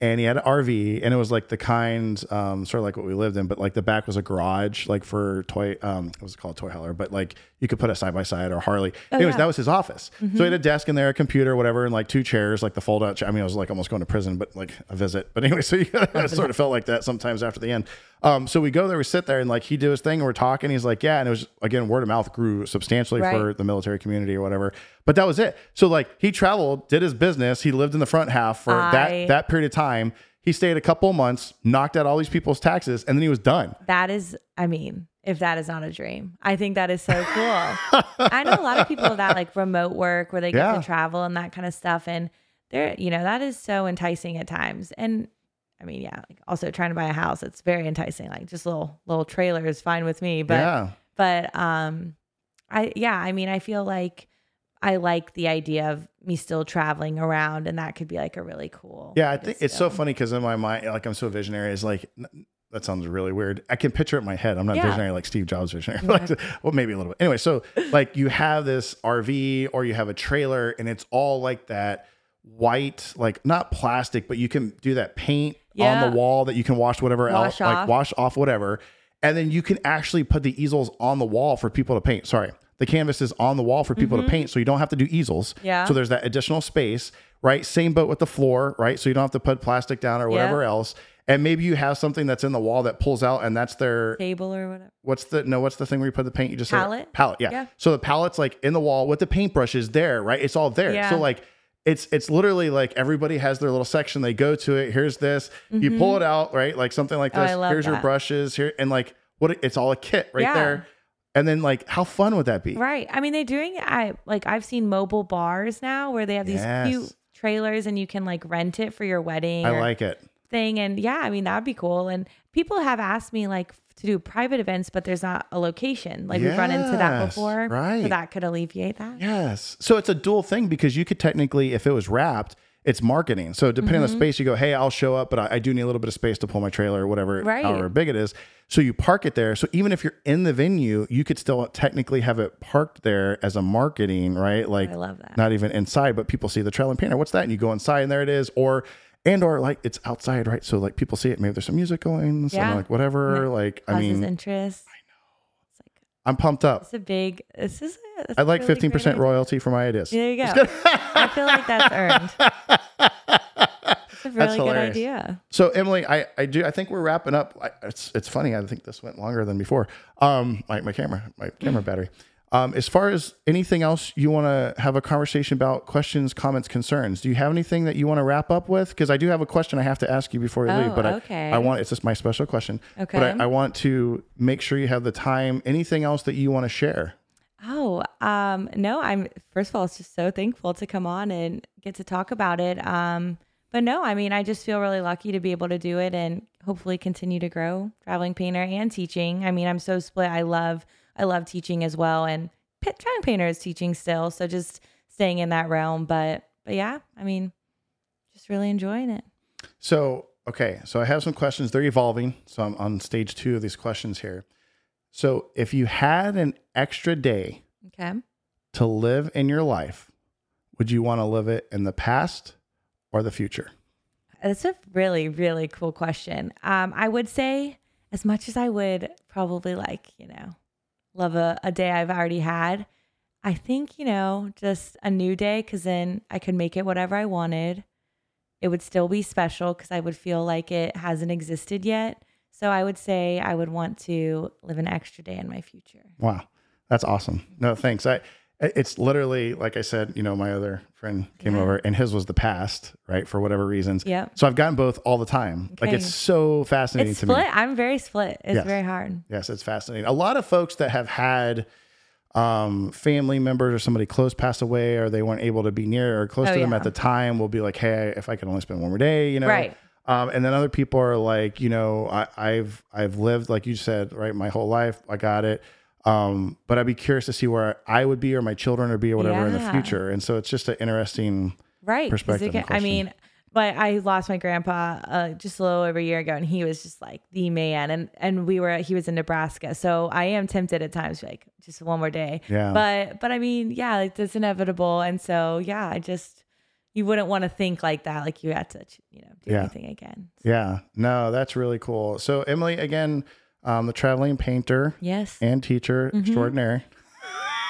[SPEAKER 2] And he had an RV, and it was like the kind, um, sort of like what we lived in, but like the back was a garage, like for toy, um, what was it called, toy hauler, but like you could put a side by side or Harley. Anyways,
[SPEAKER 3] yeah.
[SPEAKER 2] that was his office. So he had a desk in there, a computer, whatever, and like two chairs, like the fold out. Chair. I mean, I was like almost going to prison, but like a visit. But anyway, [laughs] so you [laughs] sort of felt like that sometimes after the end. Um, so we go there, we sit there, and like he did his thing, and we're talking. He's like, yeah, and it was again word of mouth grew substantially for the military community or whatever. But that was it. So like he traveled, did his business. He lived in the front half for
[SPEAKER 3] I-
[SPEAKER 2] that that period of time. He stayed a couple of months, knocked out all these people's taxes, and then he was done.
[SPEAKER 3] That is, I mean, if that is not a dream, I think that is so cool. [laughs] I know a lot of people that like remote work where they get
[SPEAKER 2] Yeah.
[SPEAKER 3] to travel and that kind of stuff. And they're, you know, that is so enticing at times. And I mean, yeah, like also trying to buy a house, it's very enticing. Like just little, little trailer is fine with me. But,
[SPEAKER 2] yeah.
[SPEAKER 3] but, um, I, yeah, I mean, I feel like I like the idea of me still traveling around and that could be like a really cool.
[SPEAKER 2] Yeah, I think it's so funny because in my mind, like I'm so visionary. It's like that sounds really weird. I can picture it in my head. I'm not
[SPEAKER 3] Yeah.
[SPEAKER 2] visionary like Steve Jobs visionary. [laughs] but like, well, maybe a little bit. Anyway, so like you have this RV or you have a trailer, and it's all like that white, like not plastic, but you can do that paint on the wall that you can wash whatever else,
[SPEAKER 3] Wash
[SPEAKER 2] like wash off whatever, and then you can actually put the easels on the wall for people to paint. Sorry. The canvas is on the wall for people to paint, so you don't have to do easels.
[SPEAKER 3] Mm-hmm. Yeah.
[SPEAKER 2] So there's that additional space, right? Same boat with the floor, right? So you don't have to put plastic down or whatever
[SPEAKER 3] Yeah.
[SPEAKER 2] else. And maybe you have something that's in the wall that pulls out, and that's their
[SPEAKER 3] table or whatever.
[SPEAKER 2] what's the no? What's the thing where you put the paint? You just.
[SPEAKER 3] Palette?
[SPEAKER 2] palette, yeah.
[SPEAKER 3] Yeah.
[SPEAKER 2] So the palette's like in the wall with the paintbrushes there, right? It's all there.
[SPEAKER 3] Yeah.
[SPEAKER 2] So like it's it's literally like everybody has their little section. They go to it. Here's this. You pull it out, right? Like something like
[SPEAKER 3] Oh,
[SPEAKER 2] this.
[SPEAKER 3] I love
[SPEAKER 2] Here's your brushes here, and like what? It's all a kit right
[SPEAKER 3] Yeah.
[SPEAKER 2] there. And then like how fun would that be?
[SPEAKER 3] Right. I mean, they're doing. I like. I've seen mobile bars now where they have these
[SPEAKER 2] Yes.
[SPEAKER 3] cute trailers and you can like rent it for your wedding
[SPEAKER 2] I
[SPEAKER 3] or
[SPEAKER 2] like it.
[SPEAKER 3] thing. And yeah, I mean that'd be cool. And people have asked me like to do private events, but there's not a location. Like we've run into that
[SPEAKER 2] Yes,
[SPEAKER 3] before.
[SPEAKER 2] right.
[SPEAKER 3] So that could alleviate that.
[SPEAKER 2] Yes. So it's a dual thing because you could technically, if it was wrapped, it's marketing. So depending on the
[SPEAKER 3] Mm-hmm.
[SPEAKER 2] space, you go, hey, I'll show up, but I, I do need a little bit of space to pull my trailer or whatever,
[SPEAKER 3] Right.
[SPEAKER 2] however big it is. So you park it there. So even if you're in the venue, you could still technically have it parked there as a marketing, right? Like
[SPEAKER 3] I love that.
[SPEAKER 2] not even inside, but people see the trailer and painter. What's that? And you go inside and there it is. Or and or like it's outside, right? So like people see it. Maybe there's some music going, some
[SPEAKER 3] Yeah.
[SPEAKER 2] like whatever. Like I mean,
[SPEAKER 3] interest.
[SPEAKER 2] I'm pumped up.
[SPEAKER 3] it's a big. This is. A,
[SPEAKER 2] I like
[SPEAKER 3] really
[SPEAKER 2] 15%
[SPEAKER 3] great
[SPEAKER 2] royalty for my ideas.
[SPEAKER 3] There you go. I feel like that's earned. It's a really good idea.
[SPEAKER 2] So Emily, I, I do I think we're wrapping up. I, it's it's funny. I think this went longer than before. Um, my, my camera, my camera battery. Um, as far as anything else you want to have a conversation about, questions, comments, concerns. Do you have anything that you want to wrap up with? Because I do have a question I have to ask you before we leave.
[SPEAKER 3] Oh,
[SPEAKER 2] But I,
[SPEAKER 3] okay.
[SPEAKER 2] I want it's just my special question. But
[SPEAKER 3] Okay.
[SPEAKER 2] I, I want to make sure you have the time. Anything else that you want to share?
[SPEAKER 3] Oh, um, no, I'm first of all, it's just so thankful to come on and get to talk about it. Um, but no, I mean, I just feel really lucky to be able to do it and hopefully continue to grow traveling painter and teaching. I mean, I'm so split. I love, I love teaching as well. And pa- traveling painter is teaching still. So just staying in that realm. But, but yeah, I mean, just really enjoying it.
[SPEAKER 2] So, okay. So I have some questions. They're evolving. So I'm on stage two of these questions here. So if you had an extra day
[SPEAKER 3] Okay.
[SPEAKER 2] to live in your life, would you want to live it in the past or the future?
[SPEAKER 3] That's a really, really cool question. Um, I would say, as much as I would probably like, you know, love a, a day I've already had, I think, you know, just a new day, because then I could make it whatever I wanted. It would still be special because I would feel like it hasn't existed yet. So I would say I would want to live an extra day in my future.
[SPEAKER 2] Wow, that's awesome. No, thanks. I it's literally like I said. You know, my other friend came
[SPEAKER 3] Yeah.
[SPEAKER 2] over, and his was the past, right? For whatever reasons.
[SPEAKER 3] Yeah.
[SPEAKER 2] So I've gotten both all the time. Like it's so fascinating
[SPEAKER 3] It's
[SPEAKER 2] to
[SPEAKER 3] split.
[SPEAKER 2] me.
[SPEAKER 3] I'm very split. It's
[SPEAKER 2] Yes.
[SPEAKER 3] very hard.
[SPEAKER 2] Yes, it's fascinating. A lot of folks that have had um, family members or somebody close pass away, or they weren't able to be near or close
[SPEAKER 3] Oh,
[SPEAKER 2] to them
[SPEAKER 3] yeah.
[SPEAKER 2] at the time, will be like, "Hey, if I could only spend one more day," you know.
[SPEAKER 3] Right.
[SPEAKER 2] Um, and then other people are like, you know, I, I've I've lived like you said, right, my whole life. I got it. Um, but I'd be curious to see where I would be or my children would be or whatever in the
[SPEAKER 3] Yeah.
[SPEAKER 2] future. And so it's just an interesting.
[SPEAKER 3] right 'cause
[SPEAKER 2] perspective and
[SPEAKER 3] can- I
[SPEAKER 2] question.
[SPEAKER 3] mean but I lost my grandpa uh, just a little over a year ago, and he was just like the man. And and we were he was in Nebraska, so I am tempted at times, like just one more day.
[SPEAKER 2] Yeah.
[SPEAKER 3] But but I mean, yeah, like that's inevitable, and so yeah, I just you wouldn't want to think like that, like you had to, you know, do
[SPEAKER 2] Yeah.
[SPEAKER 3] anything again.
[SPEAKER 2] Yeah. No, that's really cool. So Emily, again, um, the traveling painter
[SPEAKER 3] Yes,
[SPEAKER 2] and teacher
[SPEAKER 3] Mm-hmm.
[SPEAKER 2] extraordinaire.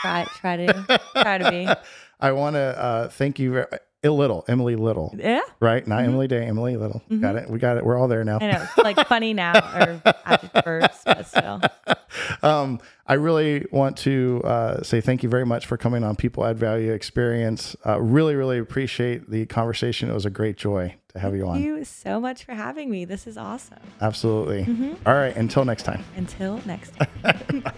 [SPEAKER 3] try try to try to be. [laughs]
[SPEAKER 2] I want to uh, thank you, very, Little, Emily Little,
[SPEAKER 3] Yeah,
[SPEAKER 2] right? Not Emily Day, Emily Little. Got it. We got it. We're all there now.
[SPEAKER 3] I know. Like funny now or adjective verbs, but still. [laughs]
[SPEAKER 2] um, I really want to uh, say thank you very much for coming on People Add Value Experience. Uh, really, really appreciate the conversation. It was a great joy to have you on.
[SPEAKER 3] Thank you so much for having me. This is awesome.
[SPEAKER 2] Absolutely. All right. Until next time.
[SPEAKER 3] Until next [laughs] time. [laughs]